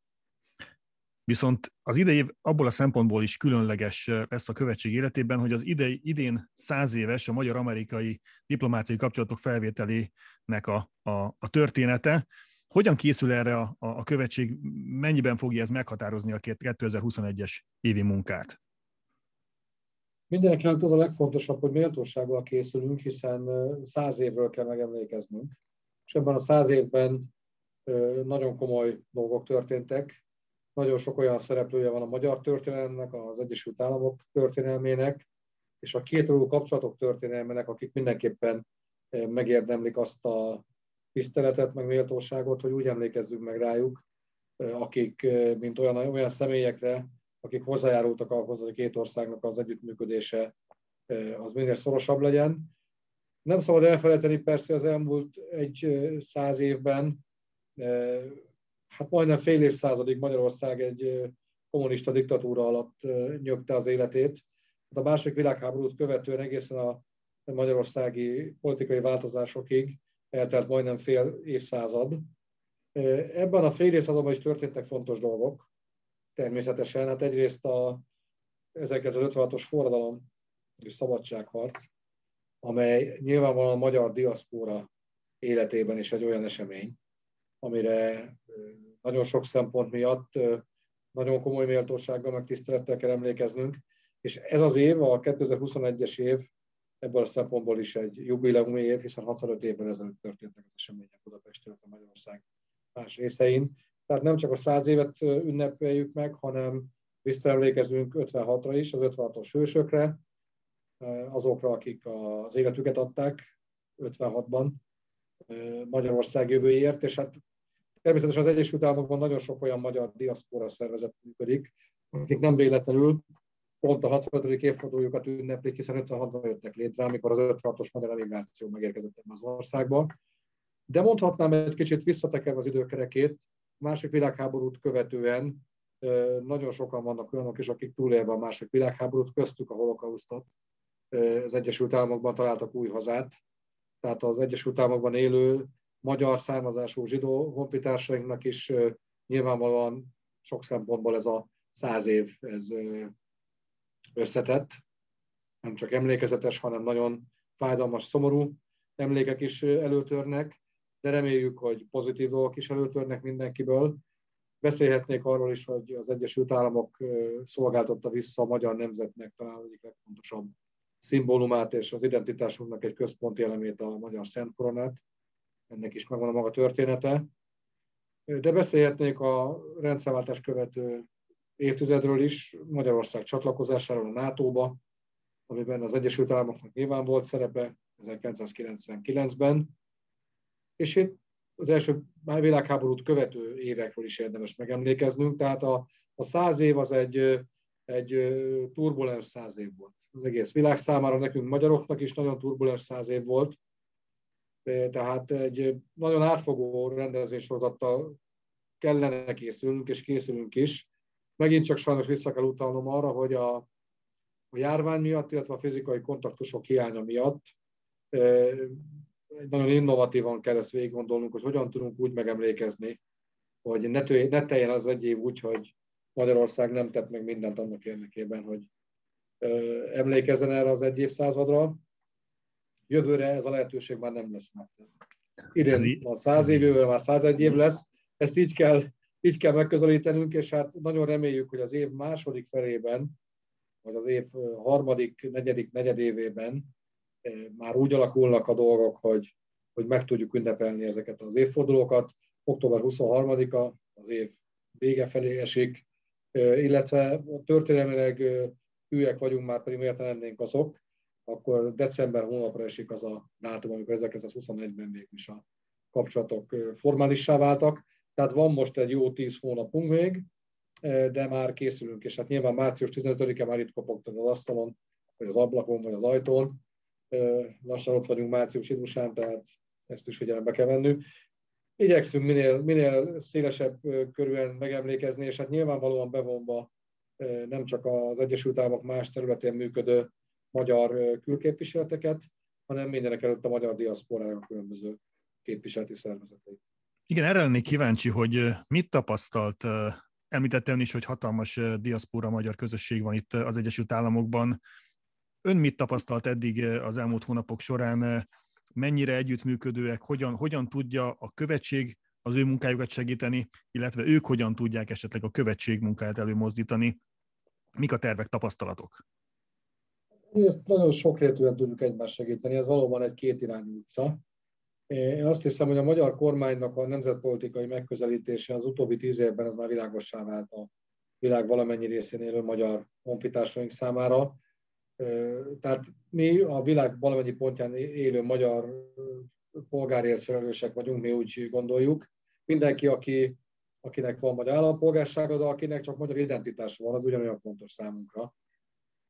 Viszont az idei év abból a szempontból is különleges lesz a követség életében, hogy az idei, idén száz éves a magyar-amerikai diplomáciai kapcsolatok felvételének a, a, a története. Hogyan készül erre a, a, követség, mennyiben fogja ez meghatározni a 2021-es évi munkát? Mindenkinek az a legfontosabb, hogy méltósággal készülünk, hiszen száz évről kell megemlékeznünk. És ebben a száz évben nagyon komoly dolgok történtek. Nagyon sok olyan szereplője van a magyar történelemnek, az Egyesült Államok történelmének, és a két kapcsolatok történelmének, akik mindenképpen megérdemlik azt a tiszteletet, meg méltóságot, hogy úgy emlékezzünk meg rájuk, akik, mint olyan, olyan személyekre, akik hozzájárultak ahhoz, hogy a két országnak az együttműködése az minél szorosabb legyen. Nem szabad elfelejteni persze az elmúlt egy száz évben, hát majdnem fél évszázadig Magyarország egy kommunista diktatúra alatt nyögte az életét. Hát a második világháborút követően egészen a magyarországi politikai változásokig eltelt majdnem fél évszázad. Ebben a fél évszázadban is történtek fontos dolgok, természetesen. Hát egyrészt a 1956-os forradalom és szabadságharc, amely nyilvánvalóan a magyar diaszpóra életében is egy olyan esemény, amire nagyon sok szempont miatt nagyon komoly méltósággal, meg tisztelettel kell emlékeznünk, és ez az év, a 2021-es év ebből a szempontból is egy jubileumi év, hiszen 65 évvel ezelőtt történtek az események Budapesten, a Magyarország más részein. Tehát nem csak a 100 évet ünnepeljük meg, hanem visszaemlékezünk 56-ra is, az 56-os hősökre, azokra, akik az életüket adták 56-ban Magyarország jövőjéért, és hát természetesen az Egyesült Államokban nagyon sok olyan magyar diaszpora szervezet működik, akik nem véletlenül pont a 65. évfordulójukat ünneplik, hiszen 56-ban jöttek létre, amikor az 56-os magyar emigráció megérkezett az országba. De mondhatnám egy kicsit visszatekerve az időkerekét, a második világháborút követően nagyon sokan vannak olyanok is, akik túlélve a második világháborút, köztük a holokausztot, az Egyesült Államokban találtak új hazát, tehát az Egyesült Államokban élő magyar származású zsidó honfitársainknak is nyilvánvalóan sok szempontból ez a száz év ez összetett, nem csak emlékezetes, hanem nagyon fájdalmas, szomorú emlékek is előtörnek, de reméljük, hogy pozitív dolgok is előtörnek mindenkiből. Beszélhetnék arról is, hogy az Egyesült Államok szolgáltatta vissza a magyar nemzetnek talán az egyik legfontosabb szimbólumát és az identitásunknak egy központi elemét, a magyar Szent Koronát. Ennek is megvan a maga története. De beszélhetnék a rendszerváltás követő évtizedről is, Magyarország csatlakozásáról a NATO-ba, amiben az Egyesült Államoknak nyilván volt szerepe 1999-ben, és itt az első világháborút követő évekről is érdemes megemlékeznünk, tehát a, a száz év az egy, egy turbulens száz év volt. Az egész világ számára nekünk magyaroknak is nagyon turbulens száz év volt, tehát egy nagyon átfogó rendezvénysorozattal kellene készülnünk, és készülünk is, Megint csak sajnos vissza kell utalnom arra, hogy a, a járvány miatt, illetve a fizikai kontaktusok hiánya miatt nagyon innovatívan kell ezt végig gondolnunk, hogy hogyan tudunk úgy megemlékezni, hogy ne, tőj, ne teljen az egy év úgy, hogy Magyarország nem tett meg mindent annak érdekében, hogy emlékezzen erre az egy évszázadra. Jövőre ez a lehetőség már nem lesz meg. Idén a száz év, jövőre már százegy év lesz. Ezt így kell így kell megközelítenünk, és hát nagyon reméljük, hogy az év második felében, vagy az év harmadik, negyedik, negyedévében már úgy alakulnak a dolgok, hogy, hogy meg tudjuk ünnepelni ezeket az évfordulókat. Október 23-a az év vége felé esik, illetve történelmileg hűek vagyunk, már pedig miért lennénk azok, akkor december hónapra esik az a dátum, amikor 1921-ben végül is a kapcsolatok formálissá váltak. Tehát van most egy jó tíz hónapunk még, de már készülünk, és hát nyilván március 15-e már itt kopogtak az asztalon, vagy az ablakon, vagy az ajtón. Lassan ott vagyunk március idusán, tehát ezt is figyelembe kell venni. Igyekszünk minél, minél szélesebb körülön megemlékezni, és hát nyilvánvalóan bevonva nem csak az Egyesült Államok más területén működő magyar külképviseleteket, hanem mindenek előtt a magyar diaszporának különböző képviseleti szervezeteit. Igen, erre lennék kíváncsi, hogy mit tapasztalt, említettem is, hogy hatalmas diaszpora magyar közösség van itt az Egyesült Államokban. Ön mit tapasztalt eddig az elmúlt hónapok során? Mennyire együttműködőek, hogyan, hogyan tudja a követség az ő munkájukat segíteni, illetve ők hogyan tudják esetleg a követség munkáját előmozdítani? Mik a tervek, tapasztalatok? Ezt nagyon sokrétűen tudjuk egymást segíteni, ez valóban egy kétirányú utca. Én azt hiszem, hogy a magyar kormánynak a nemzetpolitikai megközelítése az utóbbi tíz évben az már világossá vált a világ valamennyi részén élő magyar honfitársaink számára. Tehát mi a világ valamennyi pontján élő magyar polgárért felelősek vagyunk, mi úgy gondoljuk. Mindenki, aki, akinek van magyar állampolgársága, de akinek csak magyar identitása van, az ugyanolyan fontos számunkra.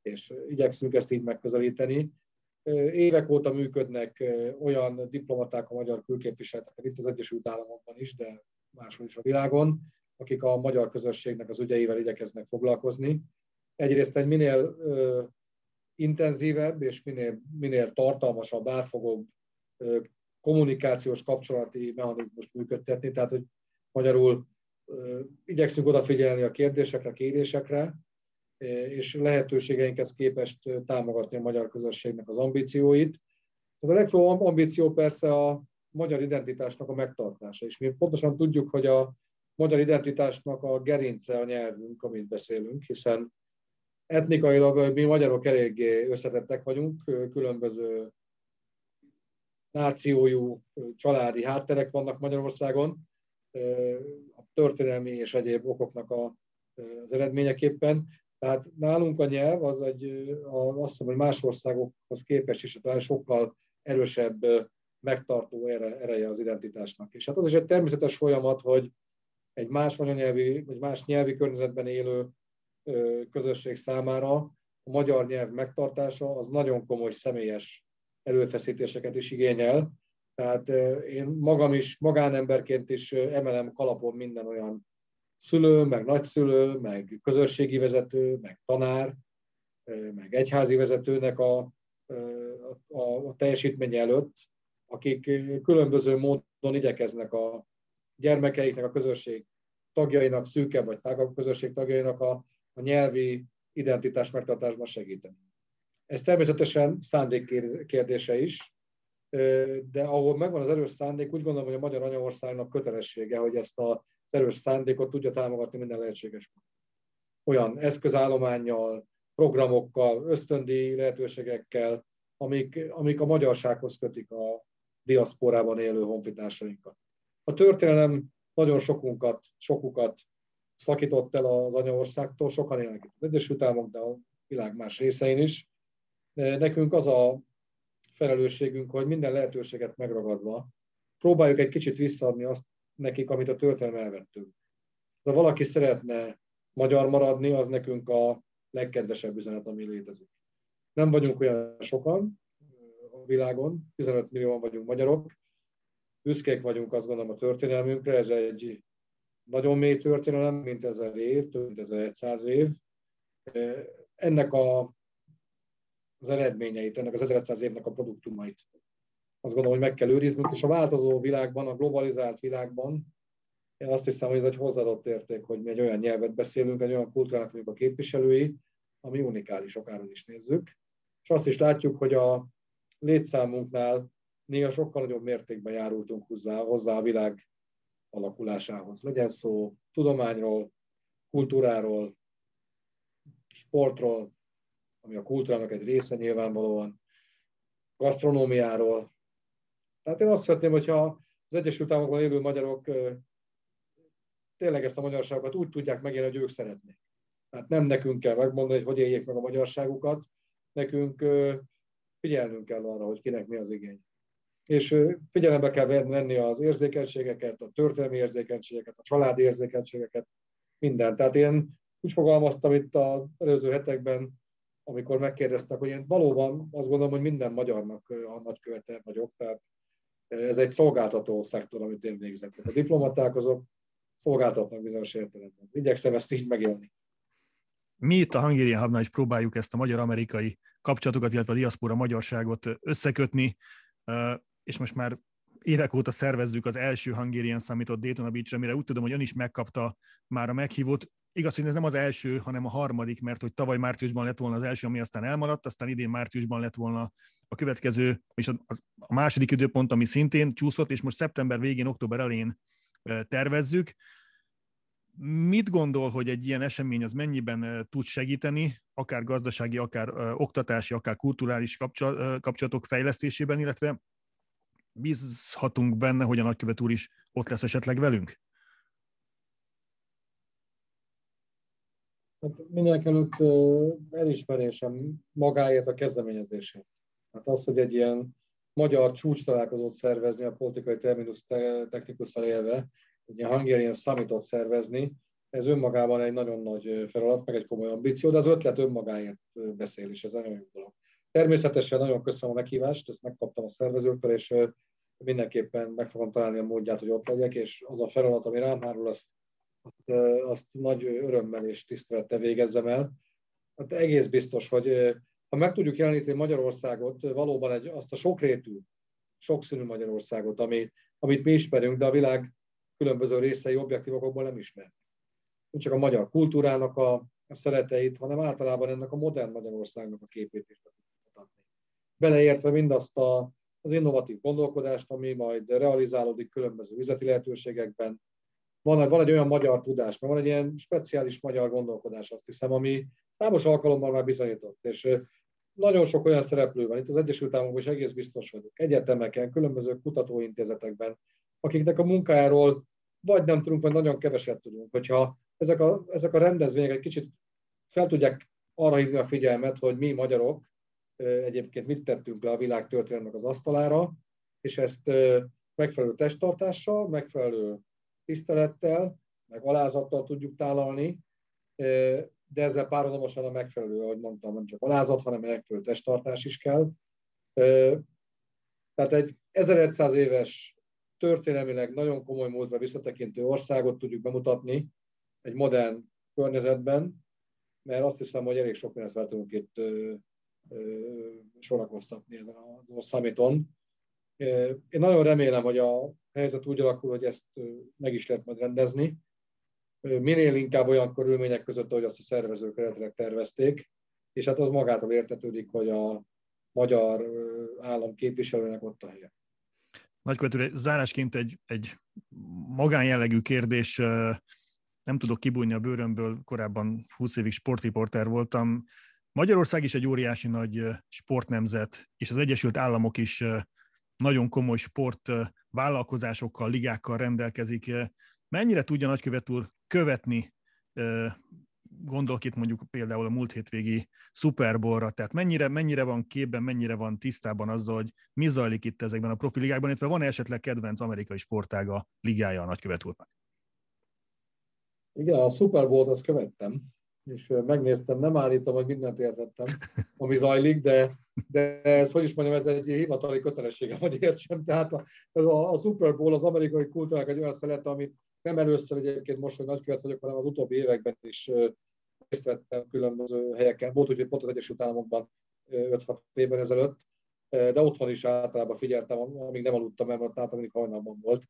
És igyekszünk ezt így megközelíteni. Évek óta működnek olyan diplomaták a magyar külképviseletek, itt az Egyesült Államokban is, de máshol is a világon, akik a magyar közösségnek az ügyeivel igyekeznek foglalkozni. Egyrészt egy minél intenzívebb és minél, minél tartalmasabb, átfogóbb kommunikációs kapcsolati mechanizmust működtetni, tehát hogy magyarul igyekszünk odafigyelni a kérdésekre, kérésekre, és lehetőségeinkhez képest támogatni a magyar közösségnek az ambícióit. Ez a legfőbb ambíció persze a magyar identitásnak a megtartása, és mi pontosan tudjuk, hogy a magyar identitásnak a gerince a nyelvünk, amit beszélünk, hiszen etnikailag mi magyarok eléggé összetettek vagyunk, különböző nációjú családi hátterek vannak Magyarországon, a történelmi és egyéb okoknak a, az eredményeképpen. Tehát nálunk a nyelv az egy, azt hiszem, hogy más országokhoz képest is talán sokkal erősebb megtartó ere, ereje az identitásnak. És hát az is egy természetes folyamat, hogy egy más anyanyelvi, vagy más nyelvi környezetben élő közösség számára a magyar nyelv megtartása az nagyon komoly személyes erőfeszítéseket is igényel. Tehát én magam is, magánemberként is emelem kalapon minden olyan szülő, meg nagyszülő, meg közösségi vezető, meg tanár, meg egyházi vezetőnek a, a, a teljesítménye előtt, akik különböző módon igyekeznek a gyermekeiknek, a közösség tagjainak, szűkebb vagy tágabb közösség tagjainak a, a nyelvi identitás megtartásban segíteni. Ez természetesen szándék kérdése is, de ahol megvan az erős szándék, úgy gondolom, hogy a magyar anyaországnak kötelessége, hogy ezt az erős szándékot tudja támogatni minden lehetséges olyan eszközállományjal, programokkal, ösztöndi lehetőségekkel, amik, amik a magyarsághoz kötik a diaszporában élő honfitársainkat. A történelem nagyon sokunkat, sokukat szakított el az anyaországtól, sokan élnek itt az Egyesült Államok, de a világ más részein is. Nekünk az a felelősségünk, hogy minden lehetőséget megragadva próbáljuk egy kicsit visszaadni azt nekik, amit a történelem elvettünk. Ha valaki szeretne magyar maradni, az nekünk a legkedvesebb üzenet, ami létezik. Nem vagyunk olyan sokan a világon, 15 millióan vagyunk magyarok, büszkék vagyunk azt gondolom a történelmünkre, ez egy nagyon mély történelem, mint ezer év, több mint 1100 év. Ennek a az eredményeit, ennek az 1100 évnek a produktumait. Azt gondolom, hogy meg kell őriznünk, és a változó világban, a globalizált világban, én azt hiszem, hogy ez egy hozzáadott érték, hogy mi egy olyan nyelvet beszélünk, egy olyan kultúrának vagyunk a képviselői, ami unikális, akárhogy is nézzük. És azt is látjuk, hogy a létszámunknál néha sokkal nagyobb mértékben járultunk hozzá, hozzá a világ alakulásához. Legyen szó tudományról, kultúráról, sportról, ami a kultúrának egy része nyilvánvalóan, gasztronómiáról. Tehát én azt szeretném, hogyha az Egyesült Államokban élő magyarok tényleg ezt a magyarságokat úgy tudják megélni, hogy ők szeretnék. Tehát nem nekünk kell megmondani, hogy hogy éljék meg a magyarságukat, nekünk figyelnünk kell arra, hogy kinek mi az igény. És figyelembe kell venni az érzékenységeket, a történelmi érzékenységeket, a családi érzékenységeket, mindent. Tehát én úgy fogalmaztam itt az előző hetekben, amikor megkérdeztek, hogy én valóban azt gondolom, hogy minden magyarnak a nagykövete vagyok, tehát ez egy szolgáltató szektor, amit én végzek. A diplomaták azok szolgáltatnak bizonyos értelemben. Igyekszem ezt így megélni. Mi itt a Hungarian Hubnál is próbáljuk ezt a magyar-amerikai kapcsolatokat, illetve a diaszpora magyarságot összekötni, és most már évek óta szervezzük az első Hungarian Summitot Daytona Beach-re, mire úgy tudom, hogy ön is megkapta már a meghívót. Igaz, hogy ez nem az első, hanem a harmadik, mert hogy tavaly márciusban lett volna az első, ami aztán elmaradt, aztán idén márciusban lett volna a következő, és a, a második időpont, ami szintén csúszott, és most szeptember végén, október elején tervezzük. Mit gondol, hogy egy ilyen esemény az mennyiben tud segíteni, akár gazdasági, akár oktatási, akár kulturális kapcsolatok fejlesztésében, illetve bízhatunk benne, hogy a nagykövet úr is ott lesz esetleg velünk? Hát mindenek előtt elismerésem magáért a kezdeményezését. Hát az, hogy egy ilyen magyar csúcs találkozót szervezni, a politikai terminus technikussal élve, egy ilyen Hungarian Summitot szervezni, ez önmagában egy nagyon nagy feladat, meg egy komoly ambíció, de az ötlet önmagáért beszél, és ez nagyon jó dolog. Természetesen nagyon köszönöm a meghívást, ezt megkaptam a szervezőktől, és mindenképpen meg fogom találni a módját, hogy ott legyek, és az a feladat, ami rám hárul, azt, azt, azt nagy örömmel és tisztelettel végezzem el. Hát egész biztos, hogy ha meg tudjuk jeleníteni Magyarországot, valóban egy, azt a sokrétű, sokszínű Magyarországot, ami, amit mi ismerünk, de a világ különböző részei objektív okokból nem ismer. Nem csak a magyar kultúrának a, a szereteit, hanem általában ennek a modern Magyarországnak a képét is mutatni. Beleértve mindazt a, az innovatív gondolkodást, ami majd realizálódik különböző üzleti lehetőségekben. Van, van egy olyan magyar tudás, van egy ilyen speciális magyar gondolkodás, azt hiszem, ami számos alkalommal már bizonyított. És nagyon sok olyan szereplő van, itt az Egyesült Államokban is egész biztos vagyok, egyetemeken, különböző kutatóintézetekben, akiknek a munkájáról vagy nem tudunk, vagy nagyon keveset tudunk. Hogyha ezek a, ezek a rendezvények egy kicsit fel tudják arra hívni a figyelmet, hogy mi magyarok egyébként mit tettünk le a világ történelmek az asztalára, és ezt megfelelő testtartással, megfelelő tisztelettel, meg alázattal tudjuk tálalni, de ezzel párhuzamosan a megfelelő, ahogy mondtam, nem csak alázat, hanem megfelelő testtartás is kell. Tehát egy 1100 éves történelmileg nagyon komoly múltra visszatekintő országot tudjuk bemutatni egy modern környezetben, mert azt hiszem, hogy elég sok mindent fel tudunk itt sorakoztatni ezen az Summiton. Én nagyon remélem, hogy a helyzet úgy alakul, hogy ezt meg is lehet majd rendezni. Minél inkább olyan körülmények között, ahogy azt a szervezők eredetileg tervezték, és hát az magától értetődik, hogy a magyar állam képviselőnek ott a helye. Nagykövető, zárásként egy, egy magánjellegű kérdés, nem tudok kibújni a bőrömből, korábban 20 évig sportriporter voltam. Magyarország is egy óriási nagy sportnemzet, és az Egyesült Államok is nagyon komoly sport vállalkozásokkal, ligákkal rendelkezik. Mennyire tudja nagykövet úr követni gondolok itt mondjuk például a múlt hétvégi Super Bowl-ra, tehát mennyire, mennyire van képben, mennyire van tisztában azzal, hogy mi zajlik itt ezekben a profi ligákban, illetve van-e esetleg kedvenc amerikai sportága ligája a nagykövet úrnak? Igen, a Super Bowl-t azt követtem, és megnéztem, nem állítom, hogy mindent értettem, ami zajlik, de, de ez, hogy is mondjam, ez egy hivatali kötelességem, hogy értsem. Tehát a, ez a, a Super Bowl az amerikai kultúrának egy olyan szelet, amit nem először egyébként most, hogy nagykövet vagyok, hanem az utóbbi években is részt vettem különböző helyeken. Volt, hogy pont az Egyesült Államokban 5-6 évben ezelőtt, de otthon is általában figyeltem, amíg nem aludtam, mert ott általában hajnalban volt.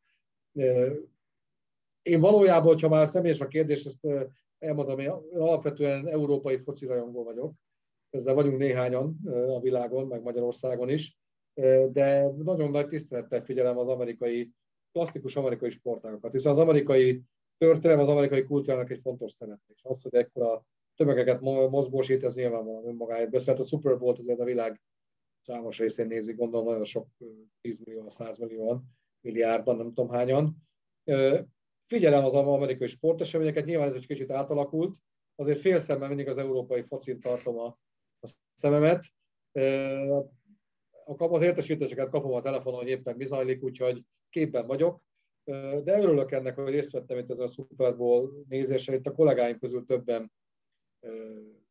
Én valójában, hogyha már személyes a kérdés, ezt elmondom, én alapvetően európai foci rajongó vagyok. Ezzel vagyunk néhányan a világon, meg Magyarországon is, de nagyon nagy tisztelettel figyelem az amerikai, klasszikus amerikai sportágokat, hiszen az amerikai történelem az amerikai kultúrának egy fontos szerep, és az, hogy ekkora tömegeket mozgósít, ez nyilvánvalóan önmagáért beszélt. A Super Bowl azért a világ számos részén nézik, gondolom nagyon sok 10 millió, 100 millióan, milliárdan, nem tudom hányan. Figyelem az amerikai sporteseményeket, nyilván ez egy kicsit átalakult, azért fél szemben mindig az európai focin tartom a, a szememet. Az értesítéseket kapom a telefonon, hogy éppen mi zajlik, úgyhogy képben vagyok de örülök ennek, hogy részt vettem itt ezen a Super Bowl nézésen. Itt a kollégáim közül többen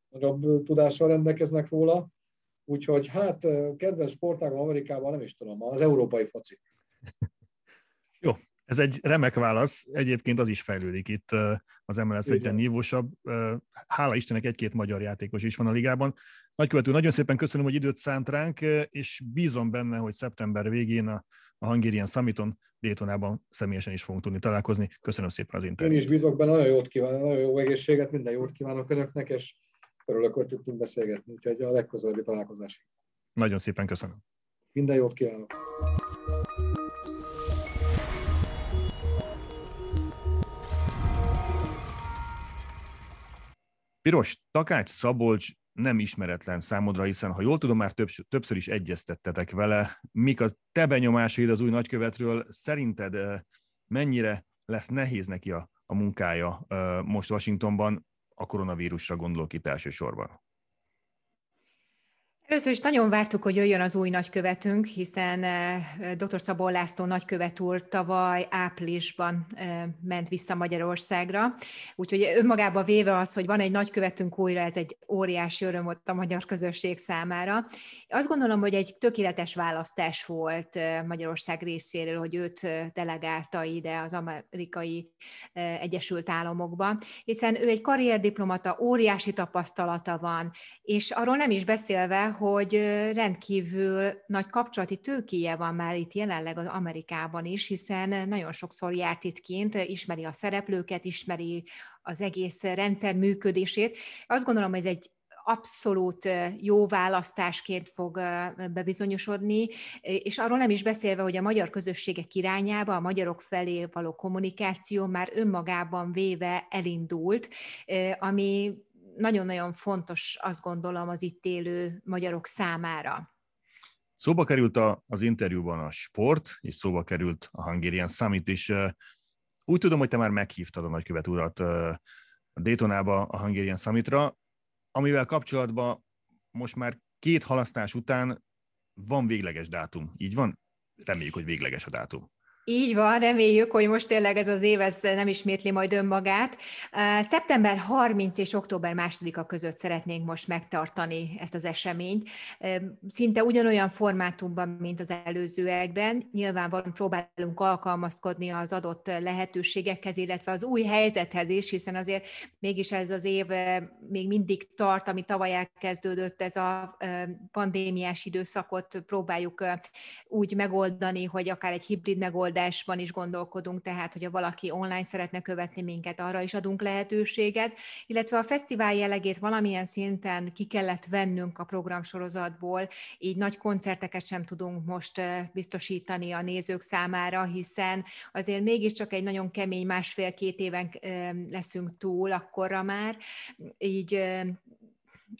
nagyobb tudással rendelkeznek róla. Úgyhogy hát kedves sportágom Amerikában nem is tudom, az európai foci. Jó, Ez egy remek válasz, egyébként az is fejlődik itt az MLS egyre nívósabb. Hála Istennek egy-két magyar játékos is van a ligában. Nagykövető, nagyon szépen köszönöm, hogy időt szánt ránk, és bízom benne, hogy szeptember végén a, a Hungarian Summiton Daytonában személyesen is fogunk tudni találkozni. Köszönöm szépen az interjút. Én is bízok benne, nagyon jót kívánok, nagyon jó egészséget, minden jót kívánok Önöknek, és örülök, hogy tudtunk beszélgetni, úgyhogy a legközelebbi találkozásig. Nagyon szépen köszönöm. Minden jót kívánok! Piros, Takács Szabolcs nem ismeretlen számodra, hiszen ha jól tudom, már több, többször is egyeztettetek vele. Mik a te benyomásaid az új nagykövetről? Szerinted mennyire lesz nehéz neki a, a munkája most Washingtonban? A koronavírusra gondolok itt elsősorban. Először is nagyon vártuk, hogy jöjjön az új nagykövetünk, hiszen eh, dr. Szabó László nagykövet úr tavaly áprilisban eh, ment vissza Magyarországra. Úgyhogy önmagába véve az, hogy van egy nagykövetünk újra, ez egy óriási öröm volt a magyar közösség számára. Azt gondolom, hogy egy tökéletes választás volt eh, Magyarország részéről, hogy őt delegálta ide az amerikai Egyesült Államokba, hiszen ő egy karrierdiplomata, óriási tapasztalata van, és arról nem is beszélve, hogy rendkívül nagy kapcsolati tőkéje van már itt jelenleg az Amerikában is, hiszen nagyon sokszor járt itt kint, ismeri a szereplőket, ismeri az egész rendszer működését. Azt gondolom, ez egy abszolút jó választásként fog bebizonyosodni, és arról nem is beszélve, hogy a magyar közösségek irányába, a magyarok felé való kommunikáció már önmagában véve elindult, ami nagyon-nagyon fontos, azt gondolom, az itt élő magyarok számára. Szóba került a, az interjúban a sport, és szóba került a Hungarian Summit is. Úgy tudom, hogy te már meghívtad a nagykövet urat a Daytonába a Hungarian Summitra, amivel kapcsolatban most már két halasztás után van végleges dátum. Így van? Reméljük, hogy végleges a dátum. Így van, reméljük, hogy most tényleg ez az év ez nem ismétli majd önmagát. Szeptember 30 és október 2-a között szeretnénk most megtartani ezt az eseményt. Szinte ugyanolyan formátumban, mint az előzőekben. Nyilvánvalóan próbálunk alkalmazkodni az adott lehetőségekhez, illetve az új helyzethez is, hiszen azért mégis ez az év még mindig tart, ami tavaly elkezdődött, ez a pandémiás időszakot próbáljuk úgy megoldani, hogy akár egy hibrid megoldás, megoldásban is gondolkodunk, tehát, hogyha valaki online szeretne követni minket, arra is adunk lehetőséget, illetve a fesztivál jellegét valamilyen szinten ki kellett vennünk a programsorozatból, így nagy koncerteket sem tudunk most biztosítani a nézők számára, hiszen azért mégiscsak egy nagyon kemény másfél-két éven leszünk túl akkorra már, így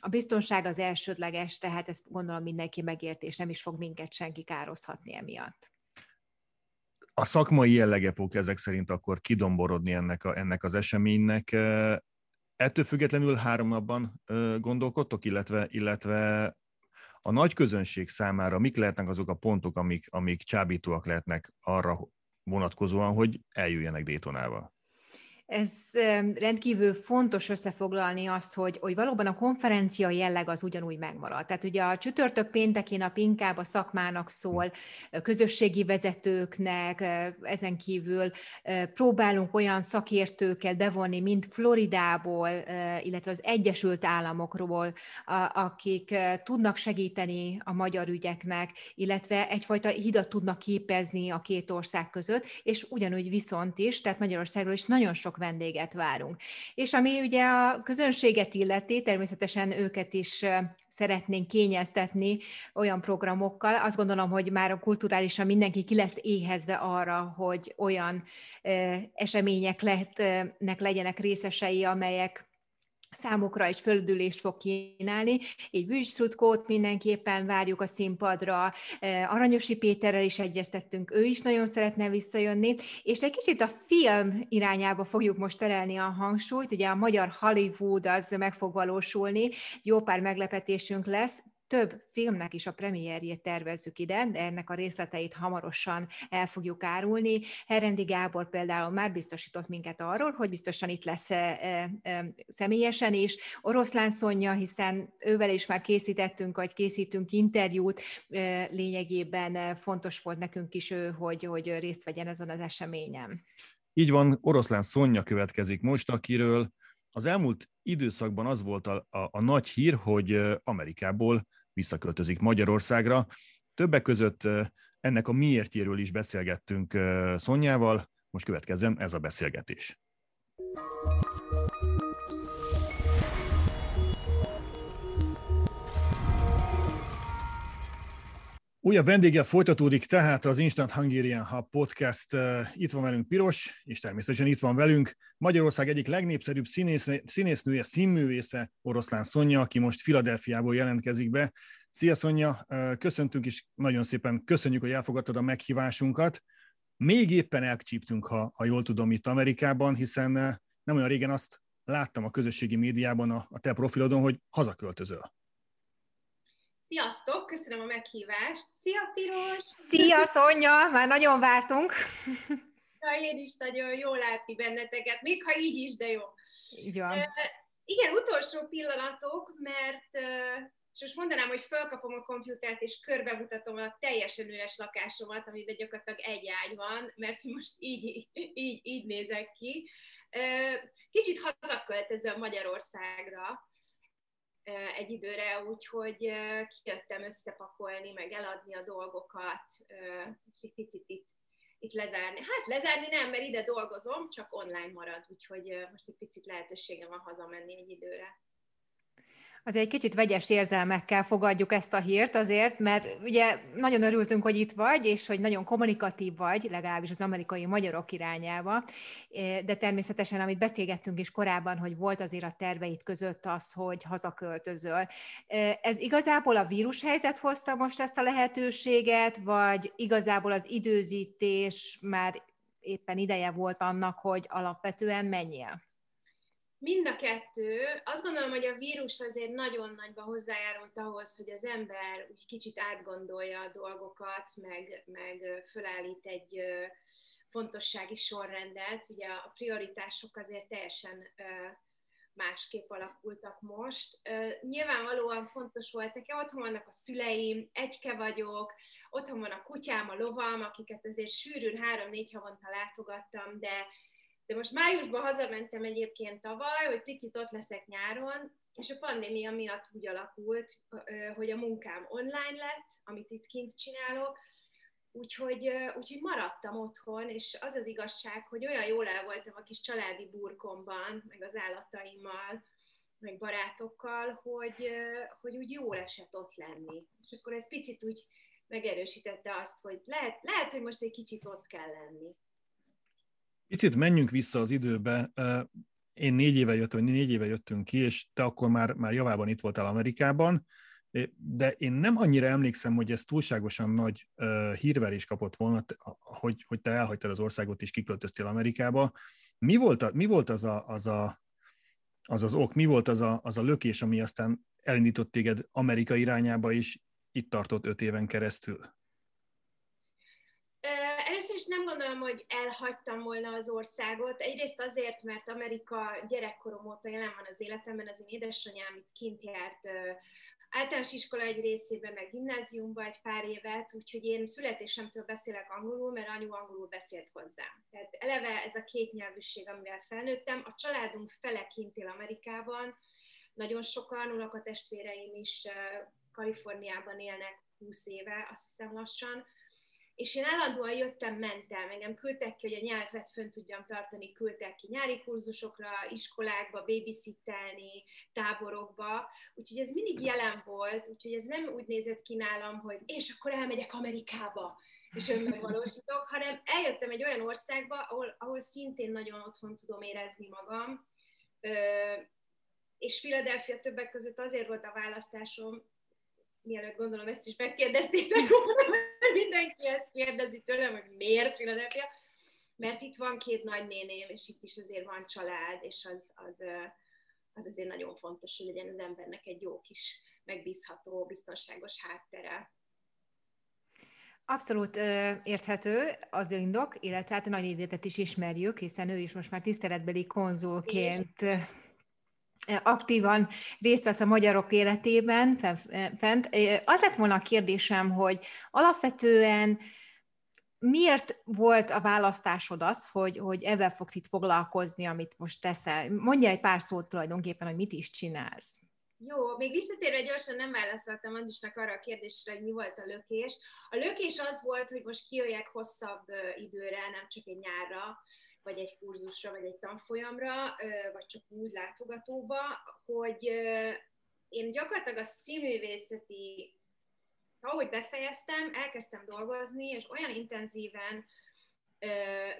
a biztonság az elsődleges, tehát ezt gondolom mindenki megérti, és nem is fog minket senki kározhatni emiatt a szakmai jellege fog ezek szerint akkor kidomborodni ennek, a, ennek az eseménynek. Ettől függetlenül három napban gondolkodtok, illetve, illetve a nagy közönség számára mik lehetnek azok a pontok, amik, amik csábítóak lehetnek arra vonatkozóan, hogy eljöjjenek Daytonával? Ez rendkívül fontos összefoglalni azt, hogy, hogy valóban a konferencia jelleg az ugyanúgy megmarad. Tehát ugye a csütörtök pénteki nap inkább a szakmának szól, közösségi vezetőknek, ezen kívül próbálunk olyan szakértőket bevonni, mint Floridából, illetve az Egyesült Államokról, akik tudnak segíteni a magyar ügyeknek, illetve egyfajta hidat tudnak képezni a két ország között, és ugyanúgy viszont is, tehát Magyarországról is nagyon sok vendéget várunk. És ami ugye a közönséget illeti, természetesen őket is szeretnénk kényeztetni olyan programokkal. Azt gondolom, hogy már a kulturálisan mindenki ki lesz éhezve arra, hogy olyan események lehetnek, legyenek részesei, amelyek számukra is földülést fog kínálni. Így Vűzstrutkót mindenképpen várjuk a színpadra, Aranyosi Péterrel is egyeztettünk, ő is nagyon szeretne visszajönni, és egy kicsit a film irányába fogjuk most terelni a hangsúlyt, ugye a magyar Hollywood az meg fog valósulni, jó pár meglepetésünk lesz, több filmnek is a premierjét tervezzük ide, de ennek a részleteit hamarosan el fogjuk árulni. Herendi Gábor például már biztosított minket arról, hogy biztosan itt lesz személyesen is. Oroszlán Szonya, hiszen ővel is már készítettünk, vagy készítünk interjút, lényegében fontos volt nekünk is ő, hogy, hogy részt vegyen ezen az eseményen. Így van, Oroszlán Szonya következik most, akiről az elmúlt időszakban az volt a, a, a nagy hír, hogy Amerikából visszaköltözik Magyarországra. Többek között ennek a miértjéről is beszélgettünk Szonyával, most következzen ez a beszélgetés. Újabb vendége folytatódik tehát az Instant Hungarian Hub podcast. Itt van velünk Piros, és természetesen itt van velünk Magyarország egyik legnépszerűbb színész, színésznője, színművésze Oroszlán Szonya, aki most Filadelfiából jelentkezik be. Szia Szonya, köszöntünk is nagyon szépen, köszönjük, hogy elfogadtad a meghívásunkat. Még éppen elcsíptünk, ha, ha jól tudom, itt Amerikában, hiszen nem olyan régen azt láttam a közösségi médiában a, a te profilodon, hogy hazaköltözöl. Sziasztok, köszönöm a meghívást. Szia, Piros! Szia, Szonya! Már nagyon vártunk. Ja, én is nagyon jó látni benneteket, még ha így is, de jó. Így van. Uh, igen, utolsó pillanatok, mert uh, és most mondanám, hogy felkapom a komputert, és körbemutatom a teljesen üres lakásomat, amiben gyakorlatilag egy ágy van, mert most így, így, így nézek ki. Kicsit hazaköltözöm Magyarországra, egy időre, úgyhogy kijöttem összepakolni, meg eladni a dolgokat, és egy picit itt, itt lezárni. Hát lezárni nem, mert ide dolgozom, csak online marad, úgyhogy most egy picit lehetőségem van hazamenni egy időre azért egy kicsit vegyes érzelmekkel fogadjuk ezt a hírt azért, mert ugye nagyon örültünk, hogy itt vagy, és hogy nagyon kommunikatív vagy, legalábbis az amerikai magyarok irányába, de természetesen, amit beszélgettünk is korábban, hogy volt azért a terveid között az, hogy hazaköltözöl. Ez igazából a vírushelyzet hozta most ezt a lehetőséget, vagy igazából az időzítés már éppen ideje volt annak, hogy alapvetően menjél? Mind a kettő. Azt gondolom, hogy a vírus azért nagyon nagyban hozzájárult ahhoz, hogy az ember úgy kicsit átgondolja a dolgokat, meg, meg fölállít egy fontossági sorrendet. Ugye a prioritások azért teljesen másképp alakultak most. Nyilvánvalóan fontos volt nekem, otthon vannak a szüleim, egyke vagyok, otthon van a kutyám, a lovam, akiket azért sűrűn három-négy havonta látogattam, de de most májusban hazamentem egyébként tavaly, hogy picit ott leszek nyáron, és a pandémia miatt úgy alakult, hogy a munkám online lett, amit itt kint csinálok, úgyhogy, úgyhogy maradtam otthon, és az az igazság, hogy olyan jól el voltam a kis családi burkomban, meg az állataimmal, meg barátokkal, hogy, hogy úgy jól esett ott lenni. És akkor ez picit úgy megerősítette azt, hogy lehet, lehet, hogy most egy kicsit ott kell lenni. Picit menjünk vissza az időbe. Én négy éve jöttem, négy éve jöttünk ki, és te akkor már, már javában itt voltál Amerikában, de én nem annyira emlékszem, hogy ez túlságosan nagy hírverés kapott volna, hogy, hogy te elhagytad az országot és kiköltöztél Amerikába. Mi volt, a, mi volt az, a, az, a, az az ok, mi volt az a, az a lökés, ami aztán elindított téged Amerika irányába, és itt tartott öt éven keresztül? Gondolom, hogy elhagytam volna az országot. Egyrészt azért, mert Amerika gyerekkorom óta jelen van az életemben, az én édesanyám itt kint járt általános iskola egy részében, meg gimnáziumban egy pár évet, úgyhogy én születésemtől beszélek angolul, mert anyu angolul beszélt hozzám. Tehát eleve ez a két nyelvűség, amivel felnőttem. A családunk fele kint él Amerikában, nagyon sokan, testvéreim is Kaliforniában élnek 20 éve, azt hiszem lassan, és én állandóan jöttem, mentem, engem küldtek ki, hogy a nyelvet fönn tudjam tartani, küldtek ki nyári kurzusokra, iskolákba, babysittelni, táborokba, úgyhogy ez mindig jelen volt, úgyhogy ez nem úgy nézett ki nálam, hogy és akkor elmegyek Amerikába, és önmegvalósítok, hanem eljöttem egy olyan országba, ahol, ahol szintén nagyon otthon tudom érezni magam, és Philadelphia többek között azért volt a választásom, mielőtt gondolom ezt is megkérdeztétek mindenki ezt kérdezi tőlem, hogy miért Philadelphia, mert itt van két nagynéném, és itt is azért van család, és az, az, az azért nagyon fontos, hogy legyen az embernek egy jó kis megbízható, biztonságos háttere. Abszolút ö, érthető az indok, illetve hát a nagy idétet is ismerjük, hiszen ő is most már tiszteletbeli konzulként aktívan részt vesz a magyarok életében fent. Az lett volna a kérdésem, hogy alapvetően miért volt a választásod az, hogy, hogy ezzel fogsz itt foglalkozni, amit most teszel? Mondja egy pár szót tulajdonképpen, hogy mit is csinálsz. Jó, még visszatérve gyorsan nem válaszoltam Andisnak arra a kérdésre, hogy mi volt a lökés. A lökés az volt, hogy most kijöjjek hosszabb időre, nem csak egy nyárra, vagy egy kurzusra, vagy egy tanfolyamra, vagy csak úgy látogatóba, hogy én gyakorlatilag a színművészeti, ahogy befejeztem, elkezdtem dolgozni, és olyan intenzíven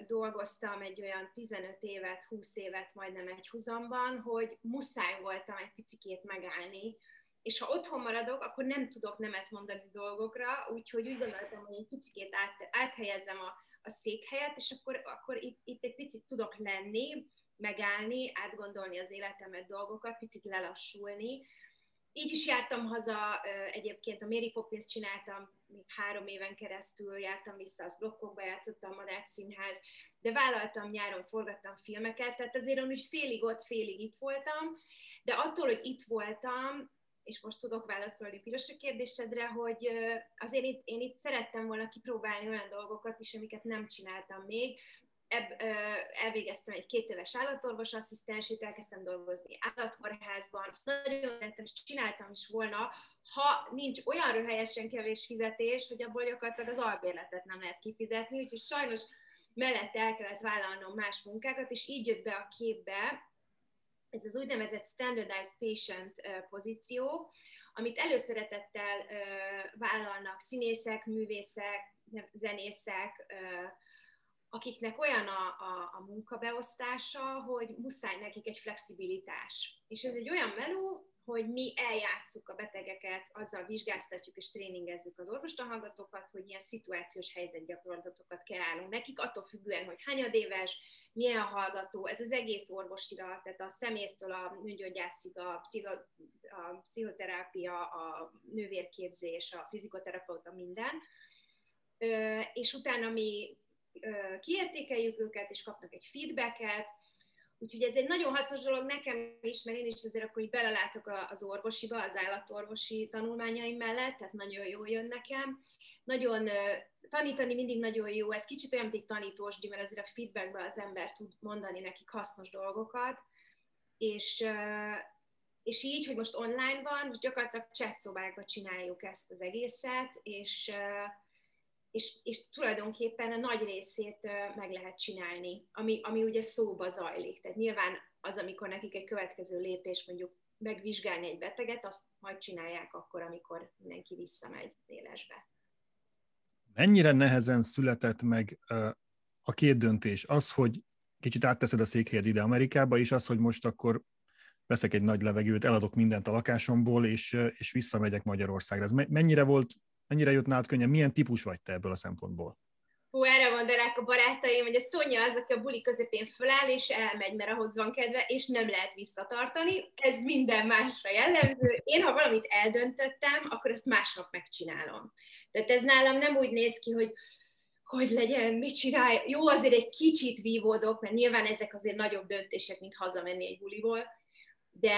dolgoztam egy olyan 15 évet, 20 évet majdnem egy huzamban, hogy muszáj voltam egy picikét megállni, és ha otthon maradok, akkor nem tudok nemet mondani dolgokra, úgyhogy úgy gondoltam, hogy egy picit át, áthelyezem a, a székhelyet, és akkor, akkor itt, itt egy picit tudok lenni, megállni, átgondolni az életemet, dolgokat, picit lelassulni. Így is jártam haza, egyébként a Mary Poppins csináltam még három éven keresztül, jártam vissza az blokkokba, játszottam a Madách Színház, de vállaltam nyáron, forgattam filmeket, tehát azért úgy félig ott, félig itt voltam, de attól, hogy itt voltam, és most tudok válaszolni piros a kérdésedre, hogy azért itt, én itt szerettem volna kipróbálni olyan dolgokat is, amiket nem csináltam még. Ebb, elvégeztem egy két éves állatorvos asszisztensét, elkezdtem dolgozni állatkórházban, azt nagyon szerettem, csináltam is volna, ha nincs olyan röhelyesen kevés fizetés, hogy abból gyakorlatilag az albérletet nem lehet kifizetni, úgyhogy sajnos mellette el kellett vállalnom más munkákat, és így jött be a képbe ez az úgynevezett standardized patient pozíció, amit előszeretettel vállalnak színészek, művészek, zenészek, akiknek olyan a, a, a munkabeosztása, hogy muszáj nekik egy flexibilitás. És ez egy olyan meló, hogy mi eljátszuk a betegeket, azzal vizsgáztatjuk és tréningezzük az orvostanhallgatókat, hogy ilyen szituációs helyzetgyakorlatokat kreálunk nekik, attól függően, hogy hányadéves, milyen a hallgató, ez az egész orvosira, tehát a szemésztől a nőgyógyászig, a, pszicho, a pszichoterápia, a nővérképzés, a fizikoterapeuta, minden. És utána mi kiértékeljük őket, és kapnak egy feedbacket, Úgyhogy ez egy nagyon hasznos dolog nekem is, mert én is azért akkor így belelátok az orvosiba, az állatorvosi tanulmányaim mellett, tehát nagyon jó jön nekem. Nagyon tanítani mindig nagyon jó, ez kicsit olyan, mint egy tanítós, mert azért a feedbackben az ember tud mondani nekik hasznos dolgokat, és, és így, hogy most online van, most gyakorlatilag chat szobákban csináljuk ezt az egészet, és és, és tulajdonképpen a nagy részét meg lehet csinálni, ami, ami ugye szóba zajlik. Tehát nyilván az, amikor nekik egy következő lépés mondjuk megvizsgálni egy beteget, azt majd csinálják akkor, amikor mindenki visszamegy élesbe. Mennyire nehezen született meg a két döntés? Az, hogy kicsit átteszed a székhelyed ide Amerikába, és az, hogy most akkor veszek egy nagy levegőt, eladok mindent a lakásomból, és, és visszamegyek Magyarországra. Ez mennyire volt Mennyire jött nálad könnyen? Milyen típus vagy te ebből a szempontból? Hú, erre mondanák a barátaim, hogy a Szonya az, aki a buli közepén föláll, és elmegy, mert ahhoz van kedve, és nem lehet visszatartani. Ez minden másra jellemző. Én, ha valamit eldöntöttem, akkor ezt másnap megcsinálom. Tehát ez nálam nem úgy néz ki, hogy hogy legyen, mit csinálj. Jó, azért egy kicsit vívódok, mert nyilván ezek azért nagyobb döntések, mint hazamenni egy buliból, de,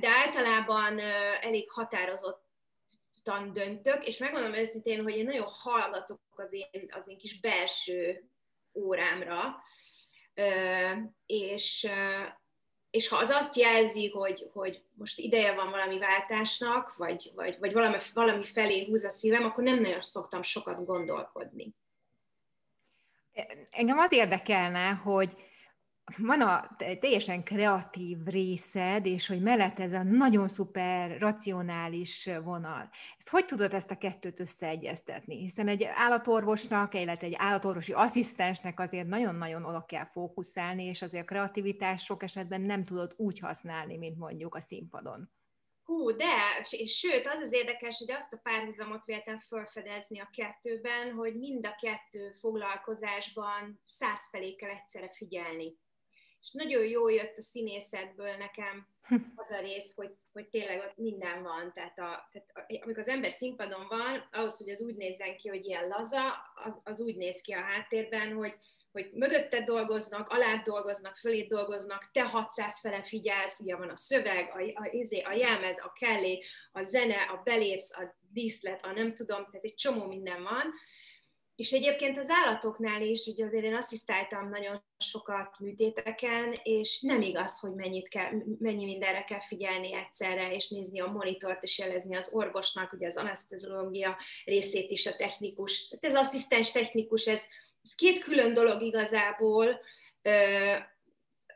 de általában elég határozott tan döntök, és megmondom őszintén, hogy én nagyon hallgatok az én, az én kis belső órámra, és, és ha az azt jelzi, hogy, hogy most ideje van valami váltásnak, vagy, vagy, vagy valami, valami felé húz a szívem, akkor nem nagyon szoktam sokat gondolkodni. Engem az érdekelne, hogy van a teljesen kreatív részed, és hogy mellett ez a nagyon szuper, racionális vonal. Ezt hogy tudod ezt a kettőt összeegyeztetni? Hiszen egy állatorvosnak, illetve egy állatorvosi asszisztensnek azért nagyon-nagyon oda kell fókuszálni, és azért a kreativitás sok esetben nem tudod úgy használni, mint mondjuk a színpadon. Hú, de, és sőt, az az érdekes, hogy azt a párhuzamot véltem felfedezni a kettőben, hogy mind a kettő foglalkozásban száz felé kell egyszerre figyelni és nagyon jó jött a színészetből nekem az a rész, hogy, hogy tényleg ott minden van, tehát, a, tehát a, amikor az ember színpadon van, ahhoz, hogy az úgy nézzen ki, hogy ilyen laza, az, az úgy néz ki a háttérben, hogy, hogy mögötted dolgoznak, alá dolgoznak, fölé dolgoznak, te 600 fele figyelsz, ugye van a szöveg, a, a, izé, a jelmez, a kellé, a zene, a belépsz, a díszlet, a nem tudom, tehát egy csomó minden van, és egyébként az állatoknál is, ugye azért én asszisztáltam nagyon sokat műtéteken, és nem igaz, hogy mennyit kell, mennyi mindenre kell figyelni egyszerre, és nézni a monitort, és jelezni az orvosnak, ugye az anesteziológia részét is, a technikus. Tehát ez asszisztens technikus, ez, ez két külön dolog igazából,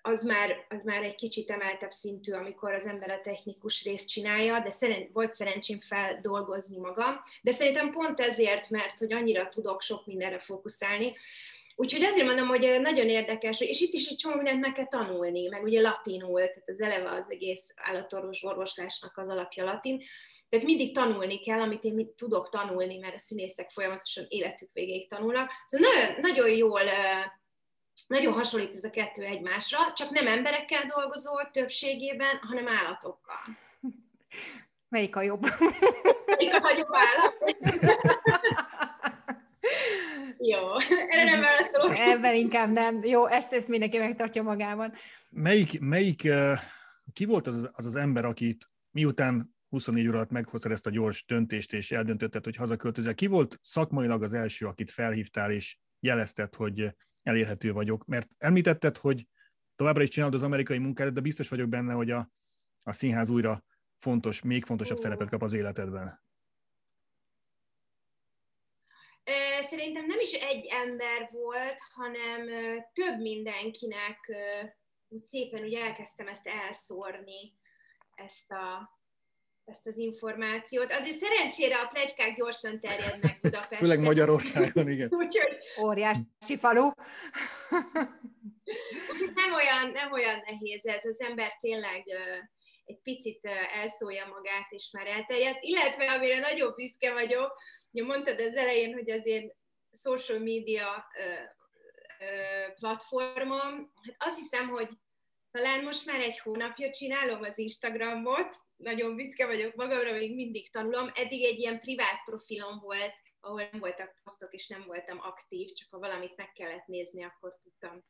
az már, az már egy kicsit emeltebb szintű, amikor az ember a technikus részt csinálja, de szerint, volt szerencsém feldolgozni magam, de szerintem pont ezért, mert hogy annyira tudok sok mindenre fókuszálni, Úgyhogy azért mondom, hogy nagyon érdekes, és itt is egy csomó mindent meg kell tanulni, meg ugye latinul, tehát az eleve az egész állatorvos orvoslásnak az alapja latin, tehát mindig tanulni kell, amit én tudok tanulni, mert a színészek folyamatosan életük végéig tanulnak. Szóval nagyon, nagyon jól nagyon hasonlít ez a kettő egymásra, csak nem emberekkel dolgozol többségében, hanem állatokkal. Melyik a jobb? Melyik a jobb állat? Jó, erre nem válaszolok. Ebben inkább nem. Jó, ezt, ezt mindenki megtartja magában. Melyik, melyik ki volt az, az az ember, akit miután 24 óra alatt meghoztad ezt a gyors döntést, és eldöntötted, hogy hazaköltözel. Ki volt szakmailag az első, akit felhívtál, és jelezted, hogy elérhető vagyok, mert említetted, hogy továbbra is csinálod az amerikai munkádat, de biztos vagyok benne, hogy a, a színház újra fontos, még fontosabb szerepet kap az életedben. Szerintem nem is egy ember volt, hanem több mindenkinek úgy szépen úgy elkezdtem ezt elszórni, ezt a, ezt az információt. Azért szerencsére a plegykák gyorsan terjednek Budapesten. Főleg Magyarországon, igen. Úgyhogy... Óriási falu. Úgyhogy nem olyan, nem olyan nehéz ez, az ember tényleg egy picit elszólja magát, és már elterjedt. Illetve, amire nagyon büszke vagyok, ugye mondtad az elején, hogy azért social media platformom, hát azt hiszem, hogy talán most már egy hónapja csinálom az Instagramot, nagyon büszke vagyok magamra, még mindig tanulom. Eddig egy ilyen privát profilom volt, ahol nem voltak posztok, és nem voltam aktív, csak ha valamit meg kellett nézni, akkor tudtam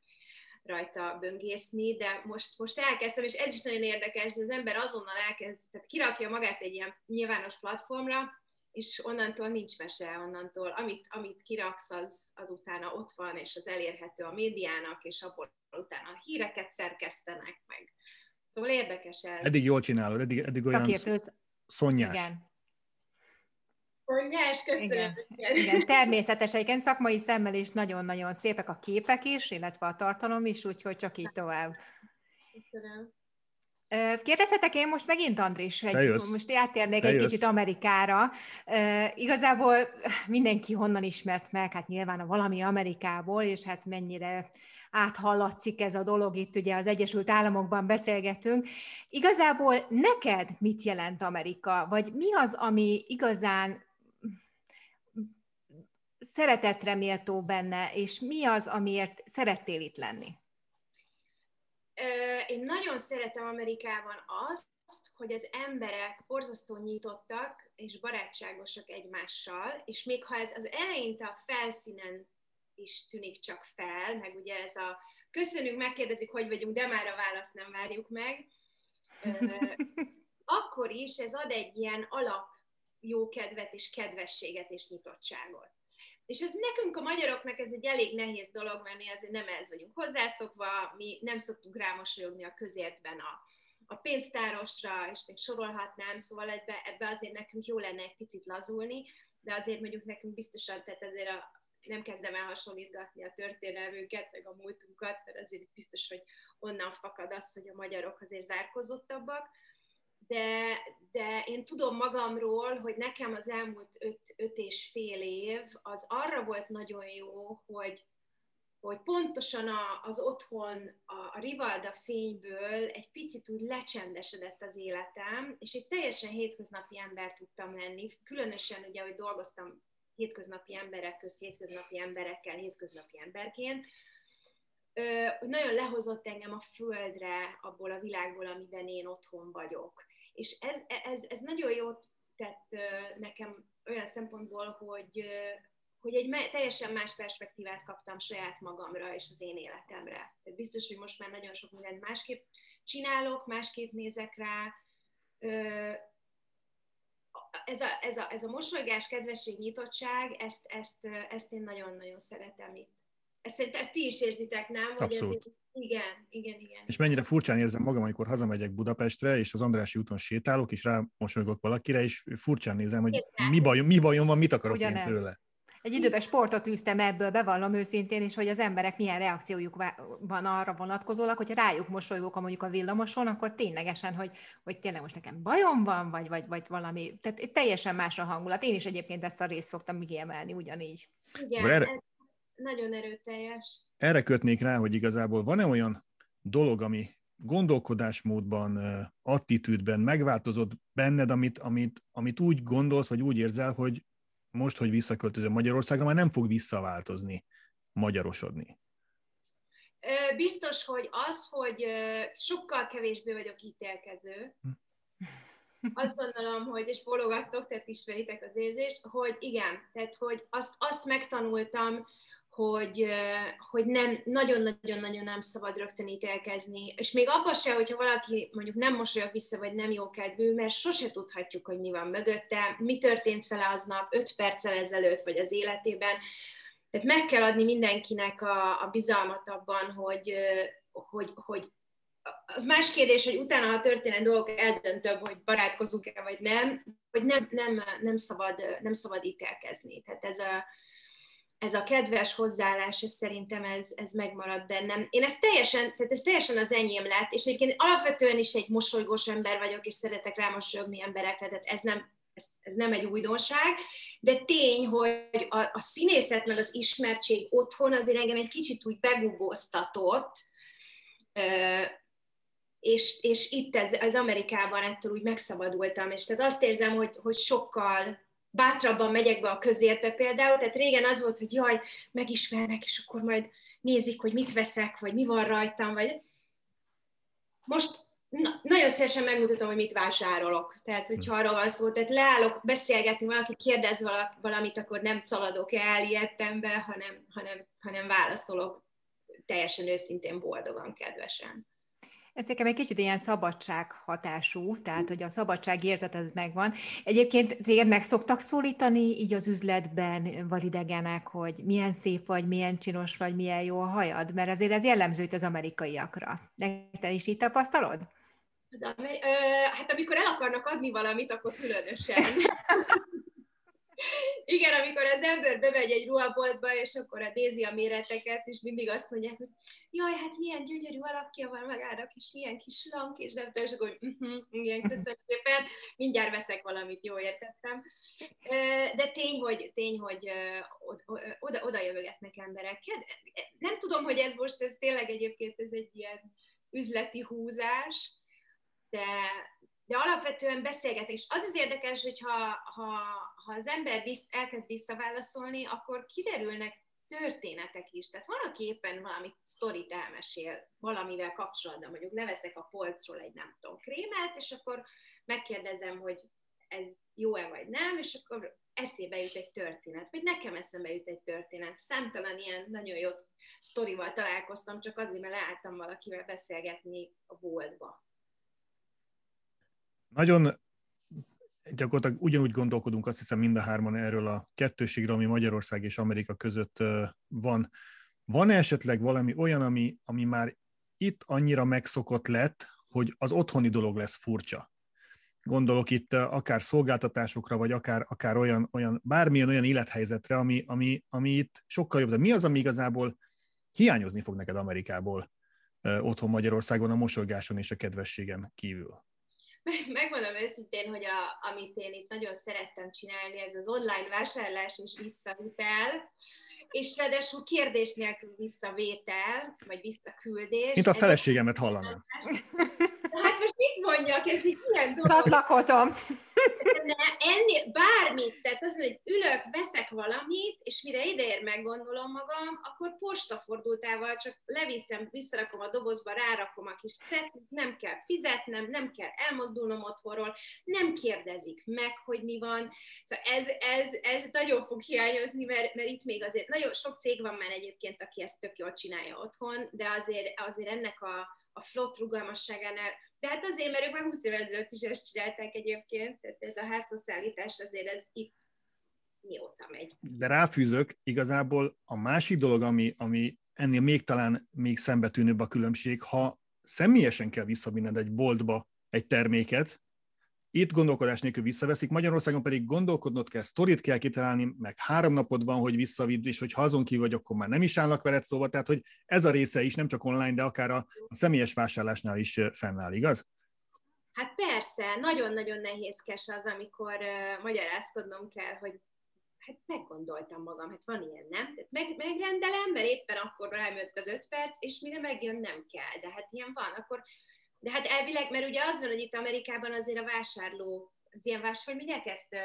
rajta böngészni, de most, most elkezdtem, és ez is nagyon érdekes, hogy az ember azonnal elkezd, tehát kirakja magát egy ilyen nyilvános platformra, és onnantól nincs mese, onnantól amit, amit kiraksz, az, az utána ott van, és az elérhető a médiának, és abból utána híreket szerkesztenek, meg Szóval érdekes ez. Eddig jól csinálod, eddig, eddig olyan Szakértőz... szonyás. Igen. Szonyás, köszönöm. Igen, igen, természetesen, igen, szakmai szemmel is nagyon-nagyon szépek a képek is, illetve a tartalom is, úgyhogy csak így tovább. Köszönöm. Kérdezhetek én most megint, Andris, hogy most átérnék egy kicsit Amerikára. Igazából mindenki honnan ismert meg, hát nyilván a valami Amerikából, és hát mennyire áthallatszik ez a dolog, itt ugye az Egyesült Államokban beszélgetünk. Igazából neked mit jelent Amerika, vagy mi az, ami igazán szeretetre méltó benne, és mi az, amiért szerettél itt lenni? Én nagyon szeretem Amerikában azt, hogy az emberek borzasztó nyitottak és barátságosak egymással, és még ha ez az eleinte a felszínen is tűnik csak fel, meg ugye ez a köszönünk, megkérdezik, hogy vagyunk, de már a választ nem várjuk meg, akkor is ez ad egy ilyen alap jókedvet és kedvességet és nyitottságot. És ez nekünk a magyaroknak ez egy elég nehéz dolog, mert mi azért nem ez vagyunk hozzászokva, mi nem szoktunk rámosolyogni a közértben a, a pénztárosra, és még sorolhatnám, szóval ebbe, ebbe azért nekünk jó lenne egy picit lazulni, de azért mondjuk nekünk biztosan, tehát azért a, nem kezdem el hasonlítgatni a történelmünket, meg a múltunkat, mert azért biztos, hogy onnan fakad az, hogy a magyarok azért zárkozottabbak, de, de én tudom magamról, hogy nekem az elmúlt öt, öt és fél év az arra volt nagyon jó, hogy, hogy pontosan a, az otthon, a, a Rivalda fényből egy picit úgy lecsendesedett az életem, és egy teljesen hétköznapi ember tudtam lenni, különösen ugye, hogy dolgoztam hétköznapi emberek közt, hétköznapi emberekkel, hétköznapi emberként, nagyon lehozott engem a földre, abból a világból, amiben én otthon vagyok. És ez, ez, ez nagyon jót tett nekem olyan szempontból, hogy, hogy egy teljesen más perspektívát kaptam saját magamra és az én életemre. Tehát biztos, hogy most már nagyon sok mindent másképp csinálok, másképp nézek rá. Ez a, ez a, ez a mosolygás, kedvesség, nyitottság, ezt, ezt, ezt én nagyon-nagyon szeretem itt. Ezt, ezt ti is érzitek, nem? Hogy Abszolút. Ez, igen, igen, igen. És mennyire furcsán érzem magam, amikor hazamegyek Budapestre, és az Andrási úton sétálok, és rámosolygok valakire, és furcsán nézem, hogy mi bajom, mi bajom van, mit akarok Ugyanez. én tőle. Egy időben sportot űztem ebből, bevallom őszintén, és hogy az emberek milyen reakciójuk van arra vonatkozólag, hogy rájuk mosolygok a mondjuk a villamoson, akkor ténylegesen, hogy, hogy tényleg most nekem bajom van, vagy, vagy, vagy valami, tehát teljesen más a hangulat. Én is egyébként ezt a részt szoktam kiemelni ugyanígy. Igen, erre, ez nagyon erőteljes. Erre kötnék rá, hogy igazából van-e olyan dolog, ami gondolkodásmódban, attitűdben megváltozott benned, amit, amit, amit úgy gondolsz, vagy úgy érzel, hogy most, hogy visszaköltözöm Magyarországra, már nem fog visszaváltozni, magyarosodni? Biztos, hogy az, hogy sokkal kevésbé vagyok ítélkező, hm. azt gondolom, hogy, és bologattok, tehát ismeritek az érzést, hogy igen, tehát hogy azt, azt megtanultam, hogy, hogy nem, nagyon-nagyon-nagyon nem szabad rögtön ítélkezni, és még abban se, hogyha valaki mondjuk nem mosolyog vissza, vagy nem jó kedvű, mert sose tudhatjuk, hogy mi van mögötte, mi történt vele aznap, öt perccel ezelőtt, vagy az életében. Tehát meg kell adni mindenkinek a, a bizalmat abban, hogy, hogy, hogy az más kérdés, hogy utána, ha történnek dolgok, eldöntöm, hogy barátkozunk-e, vagy nem, hogy nem, nem, nem, szabad, nem szabad ítélkezni. Tehát ez a, ez a kedves hozzáállás, ez szerintem ez, ez megmarad bennem. Én ezt teljesen, tehát ez teljesen az enyém lett, és egyébként alapvetően is egy mosolygós ember vagyok, és szeretek rámosolyogni emberekre, tehát ez nem, ez, ez nem egy újdonság, de tény, hogy a, a színészet meg az ismertség otthon azért engem egy kicsit úgy begugóztatott, és, és itt ez, az Amerikában ettől úgy megszabadultam, és tehát azt érzem, hogy, hogy sokkal bátrabban megyek be a közérbe például, tehát régen az volt, hogy jaj, megismernek, és akkor majd nézik, hogy mit veszek, vagy mi van rajtam, vagy most na, nagyon szívesen megmutatom, hogy mit vásárolok. Tehát, hogyha arról van szó, tehát leállok beszélgetni, valaki kérdez valamit, akkor nem szaladok el ilyettembe, hanem, hanem, hanem válaszolok teljesen őszintén, boldogan, kedvesen. Ez nekem egy kicsit ilyen szabadság hatású, tehát hogy a szabadság érzet ez megvan. Egyébként téged meg szoktak szólítani így az üzletben validegenek, hogy milyen szép vagy, milyen csinos vagy, milyen jó a hajad, mert azért ez jellemző itt az amerikaiakra. Te is így tapasztalod? Az amer- ö, hát amikor el akarnak adni valamit, akkor különösen. Igen, amikor az ember bemegy egy ruhaboltba, és akkor a nézi a méreteket, és mindig azt mondják, hogy jaj, hát milyen gyönyörű alakja van magának, és milyen kis lank, és nem tudom, és akkor uh-huh, igen, köszönöm szépen, mindjárt veszek valamit, jó értettem. De tény, hogy, tény, hogy oda, oda jövögetnek emberek. Nem tudom, hogy ez most, ez tényleg egyébként ez egy ilyen üzleti húzás, de, de alapvetően beszélgetni. És az az érdekes, hogy ha, ha, ha az ember visz, elkezd visszaválaszolni, akkor kiderülnek történetek is. Tehát van, aki éppen valami sztorit elmesél valamivel kapcsolatban, mondjuk leveszek a polcról egy nem tudom krémet, és akkor megkérdezem, hogy ez jó-e vagy nem, és akkor eszébe jut egy történet, vagy nekem eszembe jut egy történet. Számtalan ilyen nagyon jó sztorival találkoztam, csak azért, mert leálltam valakivel beszélgetni a boltba. Nagyon gyakorlatilag ugyanúgy gondolkodunk, azt hiszem mind a hárman erről a kettőségről, ami Magyarország és Amerika között van. Van-e esetleg valami olyan, ami, ami már itt annyira megszokott lett, hogy az otthoni dolog lesz furcsa? Gondolok itt akár szolgáltatásokra, vagy akár, akár olyan, olyan, bármilyen olyan élethelyzetre, ami, ami, ami itt sokkal jobb. De mi az, ami igazából hiányozni fog neked Amerikából otthon Magyarországon a mosolygáson és a kedvességen kívül? megmondom őszintén, hogy a, amit én itt nagyon szerettem csinálni, ez az online vásárlás és visszavitel, és ráadásul kérdés nélkül visszavétel, vagy visszaküldés. Mint a feleségemet hallanám. Hát most mit mondjak, ez így ilyen dolog. Csatlakozom. Ne, ennél bármit, tehát az, hogy ülök, veszek valamit, és mire ideér meggondolom magam, akkor postafordultával csak leviszem, visszarakom a dobozba, rárakom a kis cetlit, nem kell fizetnem, nem kell elmozdulnom otthonról, nem kérdezik meg, hogy mi van. Szóval ez, ez, ez nagyon fog hiányozni, mert, mert itt még azért nagyon sok cég van már egyébként, aki ezt tök jól csinálja otthon, de azért, azért ennek a, a flott rugalmasságánál, de hát azért, mert ők már 20 évvel ezelőtt is ezt csinálták egyébként, tehát ez a házhozszállítás azért ez itt mióta megy. De ráfűzök, igazából a másik dolog, ami, ami ennél még talán még szembetűnőbb a különbség, ha személyesen kell visszavinned egy boltba egy terméket, itt gondolkodás nélkül visszaveszik, Magyarországon pedig gondolkodnod kell, sztorit kell kitalálni, meg három napod van, hogy visszavidd, és hogy azon ki vagy, akkor már nem is állnak veled szóba, tehát hogy ez a része is nem csak online, de akár a, a személyes vásárlásnál is fennáll, igaz? Hát persze, nagyon-nagyon nehézkes az, amikor uh, magyarázkodnom kell, hogy hát meggondoltam magam, hát van ilyen, nem? Meg, megrendelem, mert éppen akkor rájött az öt perc, és mire megjön, nem kell. De hát ilyen van, akkor de hát elvileg, mert ugye az van, hogy itt Amerikában azért a vásárló, az ilyen vásárló, hogy mondják ezt,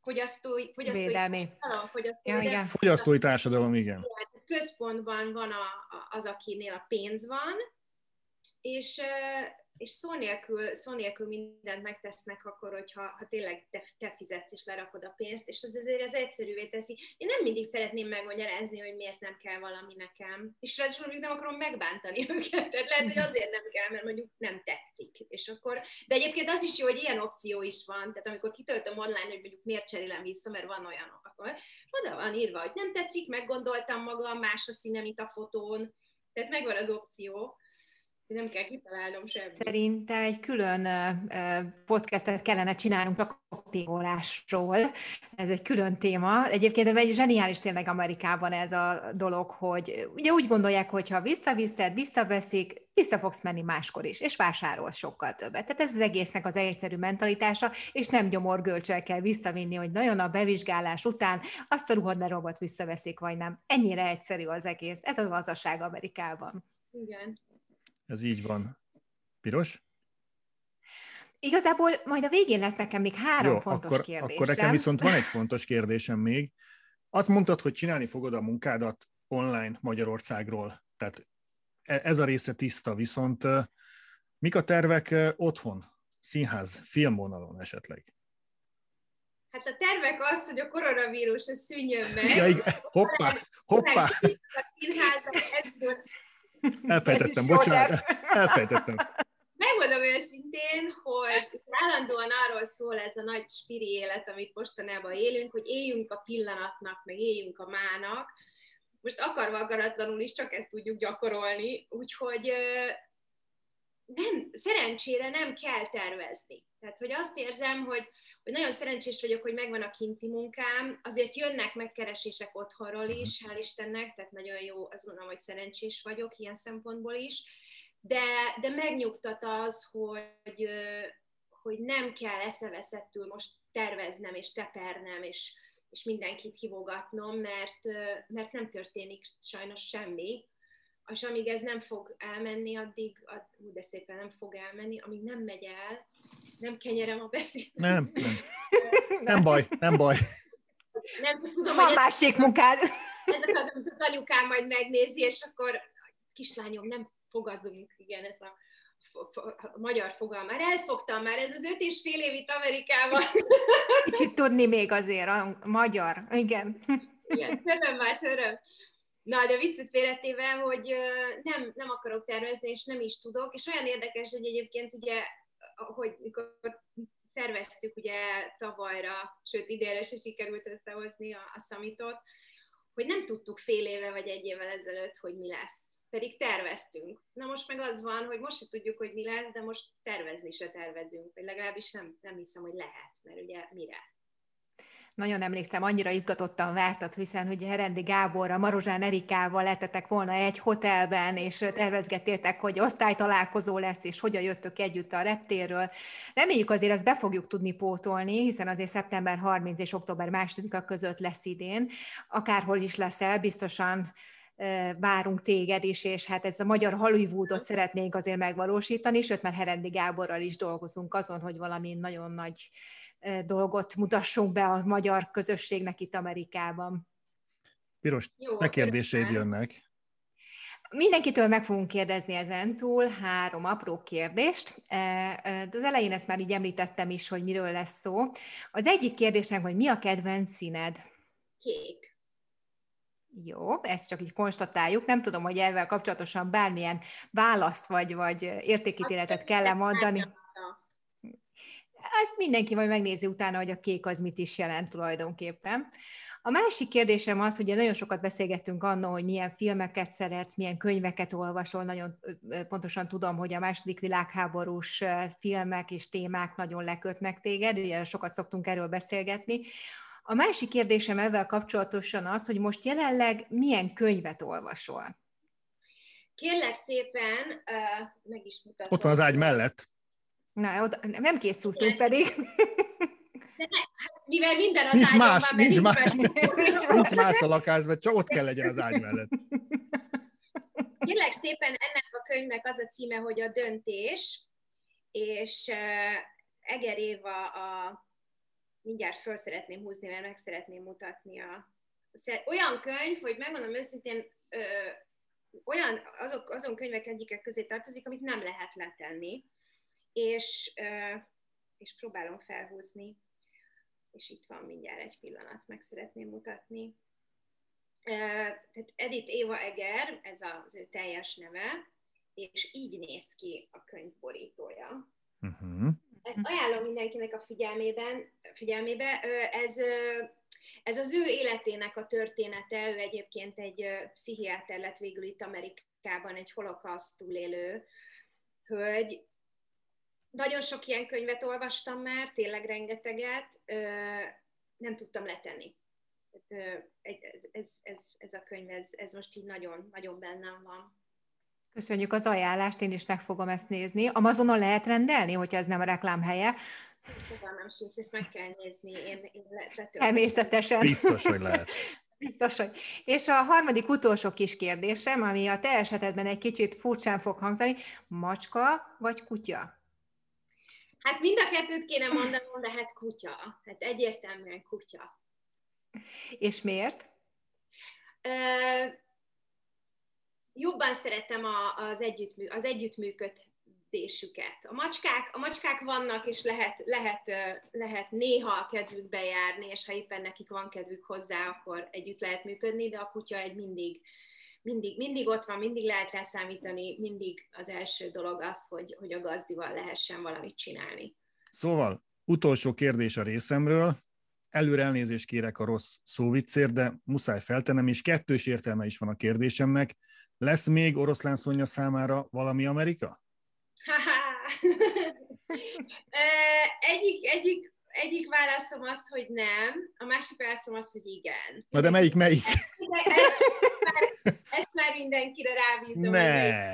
fogyasztói, fogyasztói Védelmi. társadalom, fogyasztói, ja, igen. fogyasztói társadalom, igen. Központban van a, az, akinél a pénz van, és és szó nélkül, szó nélkül mindent megtesznek akkor, hogyha ha tényleg te, te fizetsz és lerakod a pénzt, és az azért ez egyszerűvé teszi. Én nem mindig szeretném megmagyarázni, hogy miért nem kell valami nekem, és ráadásul nem akarom megbántani őket, tehát lehet, hogy azért nem kell, mert mondjuk nem tetszik. És akkor, de egyébként az is jó, hogy ilyen opció is van, tehát amikor kitöltöm online, hogy mondjuk miért cserélem vissza, mert van olyan, akkor oda van írva, hogy nem tetszik, meggondoltam magam, más a színe, mint a fotón, tehát megvan az opció nem kell kitalálnom semmit. Szerintem egy külön podcastet kellene csinálnunk a copyolásról. Ez egy külön téma. Egyébként egy zseniális tényleg Amerikában ez a dolog, hogy ugye úgy gondolják, hogy ha visszaviszed, visszaveszik, vissza fogsz menni máskor is, és vásárolsz sokkal többet. Tehát ez az egésznek az egyszerű mentalitása, és nem gyomorgölcsel kell visszavinni, hogy nagyon a bevizsgálás után azt a ruhadarabot visszaveszik, vagy nem. Ennyire egyszerű az egész. Ez a gazdaság Amerikában. Igen. Ez így van. Piros? Igazából majd a végén lesz nekem még három Jó, fontos akkor, kérdésem. Akkor nekem viszont van egy fontos kérdésem még. Azt mondtad, hogy csinálni fogod a munkádat online Magyarországról. Tehát e, ez a része tiszta, viszont mik a tervek otthon, színház, filmvonalon esetleg? Hát a tervek az, hogy a koronavírus szűnjön meg. Ja, igen. Hoppá, hoppá. Elfejtettem, bocsánat, elfejtettem. Megmondom őszintén, hogy állandóan arról szól ez a nagy spiri élet, amit mostanában élünk, hogy éljünk a pillanatnak, meg éljünk a mának. Most akarva akaratlanul is csak ezt tudjuk gyakorolni, úgyhogy nem, szerencsére nem kell tervezni. Tehát, hogy azt érzem, hogy, hogy nagyon szerencsés vagyok, hogy megvan a kinti munkám, azért jönnek megkeresések otthonról is, hál' Istennek, tehát nagyon jó, azt gondolom, hogy szerencsés vagyok ilyen szempontból is, de, de megnyugtat az, hogy, hogy nem kell eszeveszettül most terveznem és tepernem, és, és mindenkit hívogatnom, mert, mert nem történik sajnos semmi, és amíg ez nem fog elmenni, addig, ad, hú, de szépen nem fog elmenni, amíg nem megy el, nem kenyerem a beszéd. Nem, nem. nem baj, nem baj. Nem tudom, Van hogy másik munkád. Ezek az, amit az anyukám majd megnézi, és akkor kislányom, nem fogadunk, igen, ez a, a magyar fogalma. Már elszoktam már, ez az öt és fél év itt Amerikában. Kicsit tudni még azért a magyar, igen. Igen, töröm már, töröm. Na, de viccet félretéve, hogy nem, nem akarok tervezni, és nem is tudok, és olyan érdekes, hogy egyébként ugye, hogy mikor szerveztük ugye tavalyra, sőt idénre se sikerült összehozni a, a szamitot, hogy nem tudtuk fél éve vagy egy évvel ezelőtt, hogy mi lesz. Pedig terveztünk. Na most meg az van, hogy most se tudjuk, hogy mi lesz, de most tervezni se tervezünk, vagy legalábbis nem, nem hiszem, hogy lehet, mert ugye mire nagyon emlékszem, annyira izgatottan vártat, hiszen hogy Herendi Gáborra, Marozsán Erikával letetek volna egy hotelben, és tervezgettétek, hogy osztálytalálkozó lesz, és hogyan jöttök együtt a reptérről. Reméljük azért ezt be fogjuk tudni pótolni, hiszen azért szeptember 30 és október 2 között lesz idén. Akárhol is lesz el, biztosan várunk téged is, és hát ez a magyar Hollywoodot szeretnénk azért megvalósítani, sőt, már Herendi Gáborral is dolgozunk azon, hogy valami nagyon nagy dolgot mutassunk be a magyar közösségnek itt Amerikában. Piros, Jó, te kérdéseid jönnek. Mindenkitől meg fogunk kérdezni ezen túl három apró kérdést. Az elején ezt már így említettem is, hogy miről lesz szó. Az egyik kérdésem, hogy mi a kedvenc színed? Kék. Jó, ezt csak így konstatáljuk. Nem tudom, hogy ezzel kapcsolatosan bármilyen választ vagy, vagy értékítéletet kell mondani. Ezt mindenki majd megnézi utána, hogy a kék az mit is jelent tulajdonképpen. A másik kérdésem az, hogy nagyon sokat beszélgettünk annól, hogy milyen filmeket szeretsz, milyen könyveket olvasol. Nagyon pontosan tudom, hogy a második világháborús filmek és témák nagyon lekötnek téged, ugye sokat szoktunk erről beszélgetni. A másik kérdésem ezzel kapcsolatosan az, hogy most jelenleg milyen könyvet olvasol? Kérlek szépen, uh, meg is mutatom. Ott van az ágy mellett. Na, oda, nem készültünk pedig. De hát mivel minden az nincs ágyon más, van, nincs, más, nincs, más, nincs más a lakásban, csak ott kell legyen az ágy mellett. Kérlek szépen ennek a könyvnek az a címe, hogy a döntés, és uh, Eger Éva a mindjárt föl szeretném húzni, mert meg szeretném mutatni a... Olyan könyv, hogy megmondom őszintén, ö, olyan, azok, azon könyvek egyikek közé tartozik, amit nem lehet letenni, és, és próbálom felhúzni, és itt van mindjárt egy pillanat, meg szeretném mutatni. Tehát Edith Éva Eger, ez az ő teljes neve, és így néz ki a könyv borítója. Uh-huh. Ezt ajánlom mindenkinek a figyelmében, figyelmébe. Ez, ez az ő életének a története, ő egyébként egy pszichiáter lett végül itt Amerikában, egy holokauszt túlélő hölgy. Nagyon sok ilyen könyvet olvastam már, tényleg rengeteget, nem tudtam letenni. Ez, ez, ez, ez a könyv, ez, ez most így nagyon, nagyon bennem van. Köszönjük az ajánlást, én is meg fogom ezt nézni. Amazonon lehet rendelni, hogyha ez nem a reklám helye. Fogalmam sincs, ezt meg kell nézni. Én, én Természetesen. Biztos, hogy lehet. Biztos, hogy. És a harmadik utolsó kis kérdésem, ami a te esetedben egy kicsit furcsán fog hangzani, macska vagy kutya? Hát mind a kettőt kéne mondanom, de hát kutya. Hát egyértelműen kutya. És miért? jobban szeretem a, az, együttmű, az együttműködésüket. A macskák, a macskák vannak, és lehet, lehet, lehet néha a kedvük bejárni, és ha éppen nekik van kedvük hozzá, akkor együtt lehet működni, de a kutya egy mindig, mindig, mindig ott van, mindig lehet rá számítani, mindig az első dolog az, hogy, hogy a gazdival lehessen valamit csinálni. Szóval, utolsó kérdés a részemről. Előre elnézést kérek a rossz szóviccért, de muszáj feltennem, és kettős értelme is van a kérdésemnek. Lesz még oroszlán Szonya számára valami Amerika? egyik, egyik, egyik válaszom az, hogy nem, a másik válaszom az, hogy igen. Na de melyik, melyik? Ezt, ezt, már, ezt már mindenkire rábízom. Ne!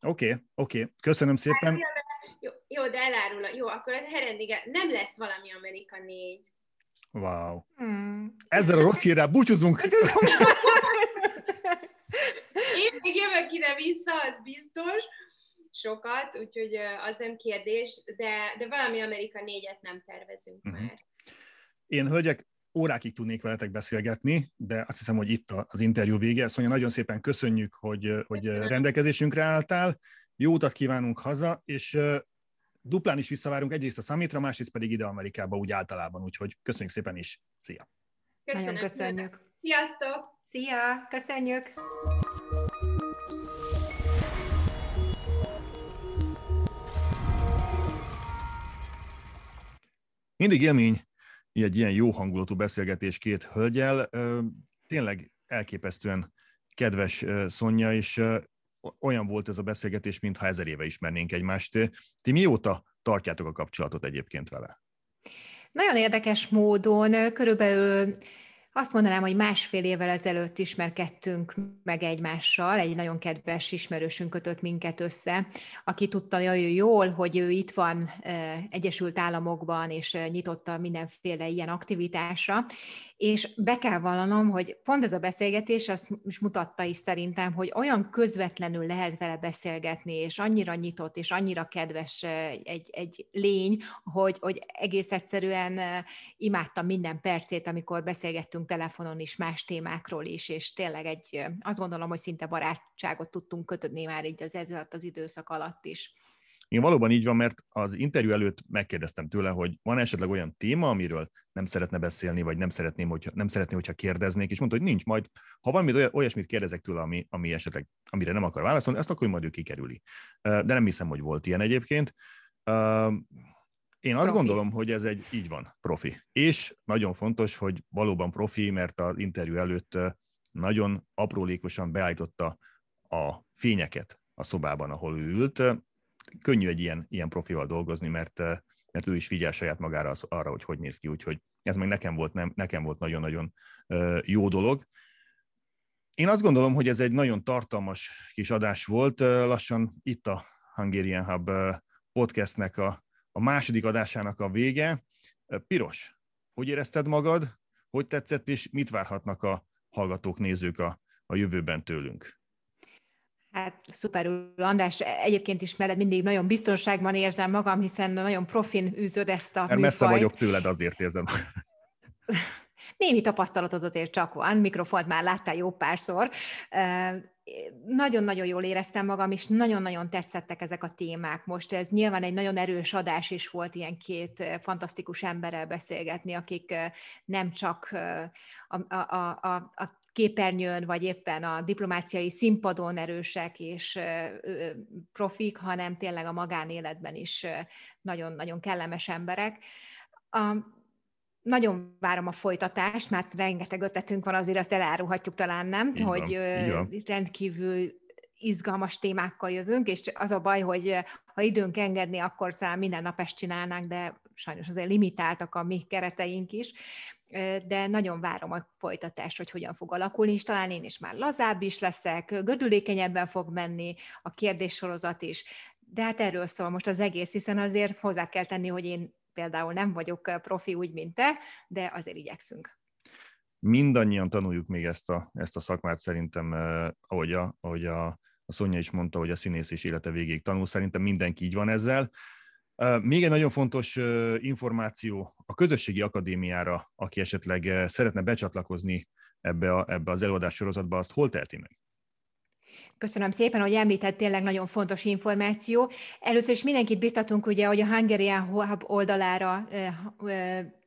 Oké, okay, oké, okay. köszönöm szépen. Hát, jó, jó, de elárul. Jó, akkor a Herendige nem lesz valami Amerika 4. Wow. Hmm. Ezzel a rossz hírrel búcsúzunk. Én még jövök ide-vissza, az biztos, sokat, úgyhogy az nem kérdés, de, de valami Amerika négyet nem tervezünk uh-huh. már. Én, hölgyek, órákig tudnék veletek beszélgetni, de azt hiszem, hogy itt az interjú vége. Szóval nagyon szépen köszönjük, hogy, hogy rendelkezésünkre álltál. Jó utat kívánunk haza, és duplán is visszavárunk egyrészt a Summitra, másrészt pedig ide Amerikába úgy általában, úgyhogy köszönjük szépen is. Szia! Köszönöm. Nagyon köszönjük! Sziasztok! Szia! Köszönjük! Mindig élmény egy ilyen jó hangulatú beszélgetés két hölgyel. Tényleg elképesztően kedves Szonya, és olyan volt ez a beszélgetés, mintha ezer éve ismernénk egymást. Ti mióta tartjátok a kapcsolatot egyébként vele? Nagyon érdekes módon, körülbelül azt mondanám, hogy másfél évvel ezelőtt ismerkedtünk meg egymással, egy nagyon kedves ismerősünk kötött minket össze, aki tudta nagyon jól, hogy ő itt van Egyesült Államokban, és nyitotta mindenféle ilyen aktivitásra, és be kell vallanom, hogy pont ez a beszélgetés azt is mutatta is szerintem, hogy olyan közvetlenül lehet vele beszélgetni, és annyira nyitott, és annyira kedves egy, egy lény, hogy, hogy egész egyszerűen imádtam minden percét, amikor beszélgettünk telefonon is, más témákról is, és tényleg egy, azt gondolom, hogy szinte barátságot tudtunk kötődni már így az ez alatt az időszak alatt is. Igen, valóban így van, mert az interjú előtt megkérdeztem tőle, hogy van esetleg olyan téma, amiről nem szeretne beszélni, vagy nem szeretném, hogyha, nem szeretné, hogyha kérdeznék, és mondta, hogy nincs, majd ha valami olyasmit kérdezek tőle, ami, ami esetleg, amire nem akar válaszolni, azt akkor majd ő kikerüli. De nem hiszem, hogy volt ilyen egyébként. Én azt profi. gondolom, hogy ez egy, így van, profi. És nagyon fontos, hogy valóban profi, mert az interjú előtt nagyon aprólékosan beállította a fényeket a szobában, ahol ő ült könnyű egy ilyen, ilyen profival dolgozni, mert, eh, mert ő is figyel saját magára az, arra, hogy hogy néz ki, úgyhogy ez meg nekem volt, nem, nekem volt nagyon-nagyon eh, jó dolog. Én azt gondolom, hogy ez egy nagyon tartalmas kis adás volt. Eh, lassan itt a Hungarian Hub podcastnek a, a második adásának a vége. Piros, hogy érezted magad? Hogy tetszett, és mit várhatnak a hallgatók, nézők a, a jövőben tőlünk? Hát szuperül, András, egyébként is mellett mindig nagyon biztonságban érzem magam, hiszen nagyon profin űzöd ezt a Mert messze vagyok tőled, azért érzem. Némi tapasztalatod azért csak van, mikrofont már láttál jó párszor. Nagyon-nagyon jól éreztem magam, és nagyon-nagyon tetszettek ezek a témák. Most ez nyilván egy nagyon erős adás is volt ilyen két fantasztikus emberrel beszélgetni, akik nem csak a, a, a, a képernyőn, vagy éppen a diplomáciai színpadon erősek és profik, hanem tényleg a magánéletben is nagyon-nagyon kellemes emberek. Nagyon várom a folytatást, mert rengeteg ötletünk van, azért azt elárulhatjuk talán, nem? Így hogy van, rendkívül izgalmas témákkal jövünk, és az a baj, hogy ha időnk engedni, akkor talán minden nap ezt csinálnánk, de sajnos azért limitáltak a mi kereteink is. De nagyon várom a folytatást, hogy hogyan fog alakulni, és talán én is már lazább is leszek, gördülékenyebben fog menni a kérdéssorozat is, de hát erről szól most az egész, hiszen azért hozzá kell tenni, hogy én például nem vagyok profi úgy, mint te, de azért igyekszünk. Mindannyian tanuljuk még ezt a, ezt a szakmát szerintem, ahogy a, ahogy a, a Szonya is mondta, hogy a színész és élete végéig tanul, szerintem mindenki így van ezzel. Még egy nagyon fontos információ a közösségi akadémiára, aki esetleg szeretne becsatlakozni ebbe, a, ebbe az előadás sorozatba, azt hol teheti meg? Köszönöm szépen, hogy említett tényleg nagyon fontos információ. Először is mindenkit biztatunk, ugye, hogy a Hungarian Hub oldalára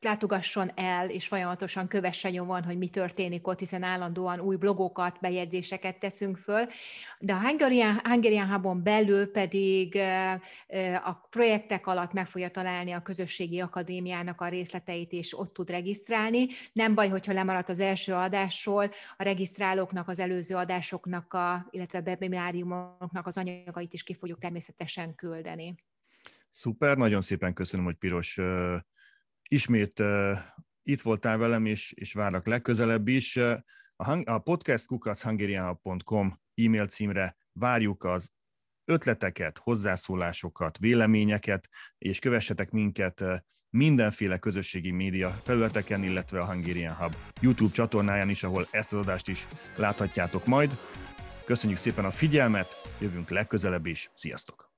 látogasson el, és folyamatosan kövesse nyomon, hogy mi történik ott, hiszen állandóan új blogokat, bejegyzéseket teszünk föl. De a Hungarian, Hungarian Hubon belül pedig a projektek alatt meg fogja találni a közösségi akadémiának a részleteit, és ott tud regisztrálni. Nem baj, hogyha lemaradt az első adásról, a regisztrálóknak, az előző adásoknak, a, illetve webináriumoknak az anyagait is ki fogjuk természetesen küldeni. Szuper, nagyon szépen köszönöm, hogy Piros ismét uh, itt voltál velem, és, és várlak legközelebb is. A, a podcastkukachungarian.com e-mail címre várjuk az ötleteket, hozzászólásokat, véleményeket, és kövessetek minket mindenféle közösségi média felületeken, illetve a Hungarian Hub YouTube csatornáján is, ahol ezt az adást is láthatjátok majd. Köszönjük szépen a figyelmet, jövünk legközelebb is, sziasztok!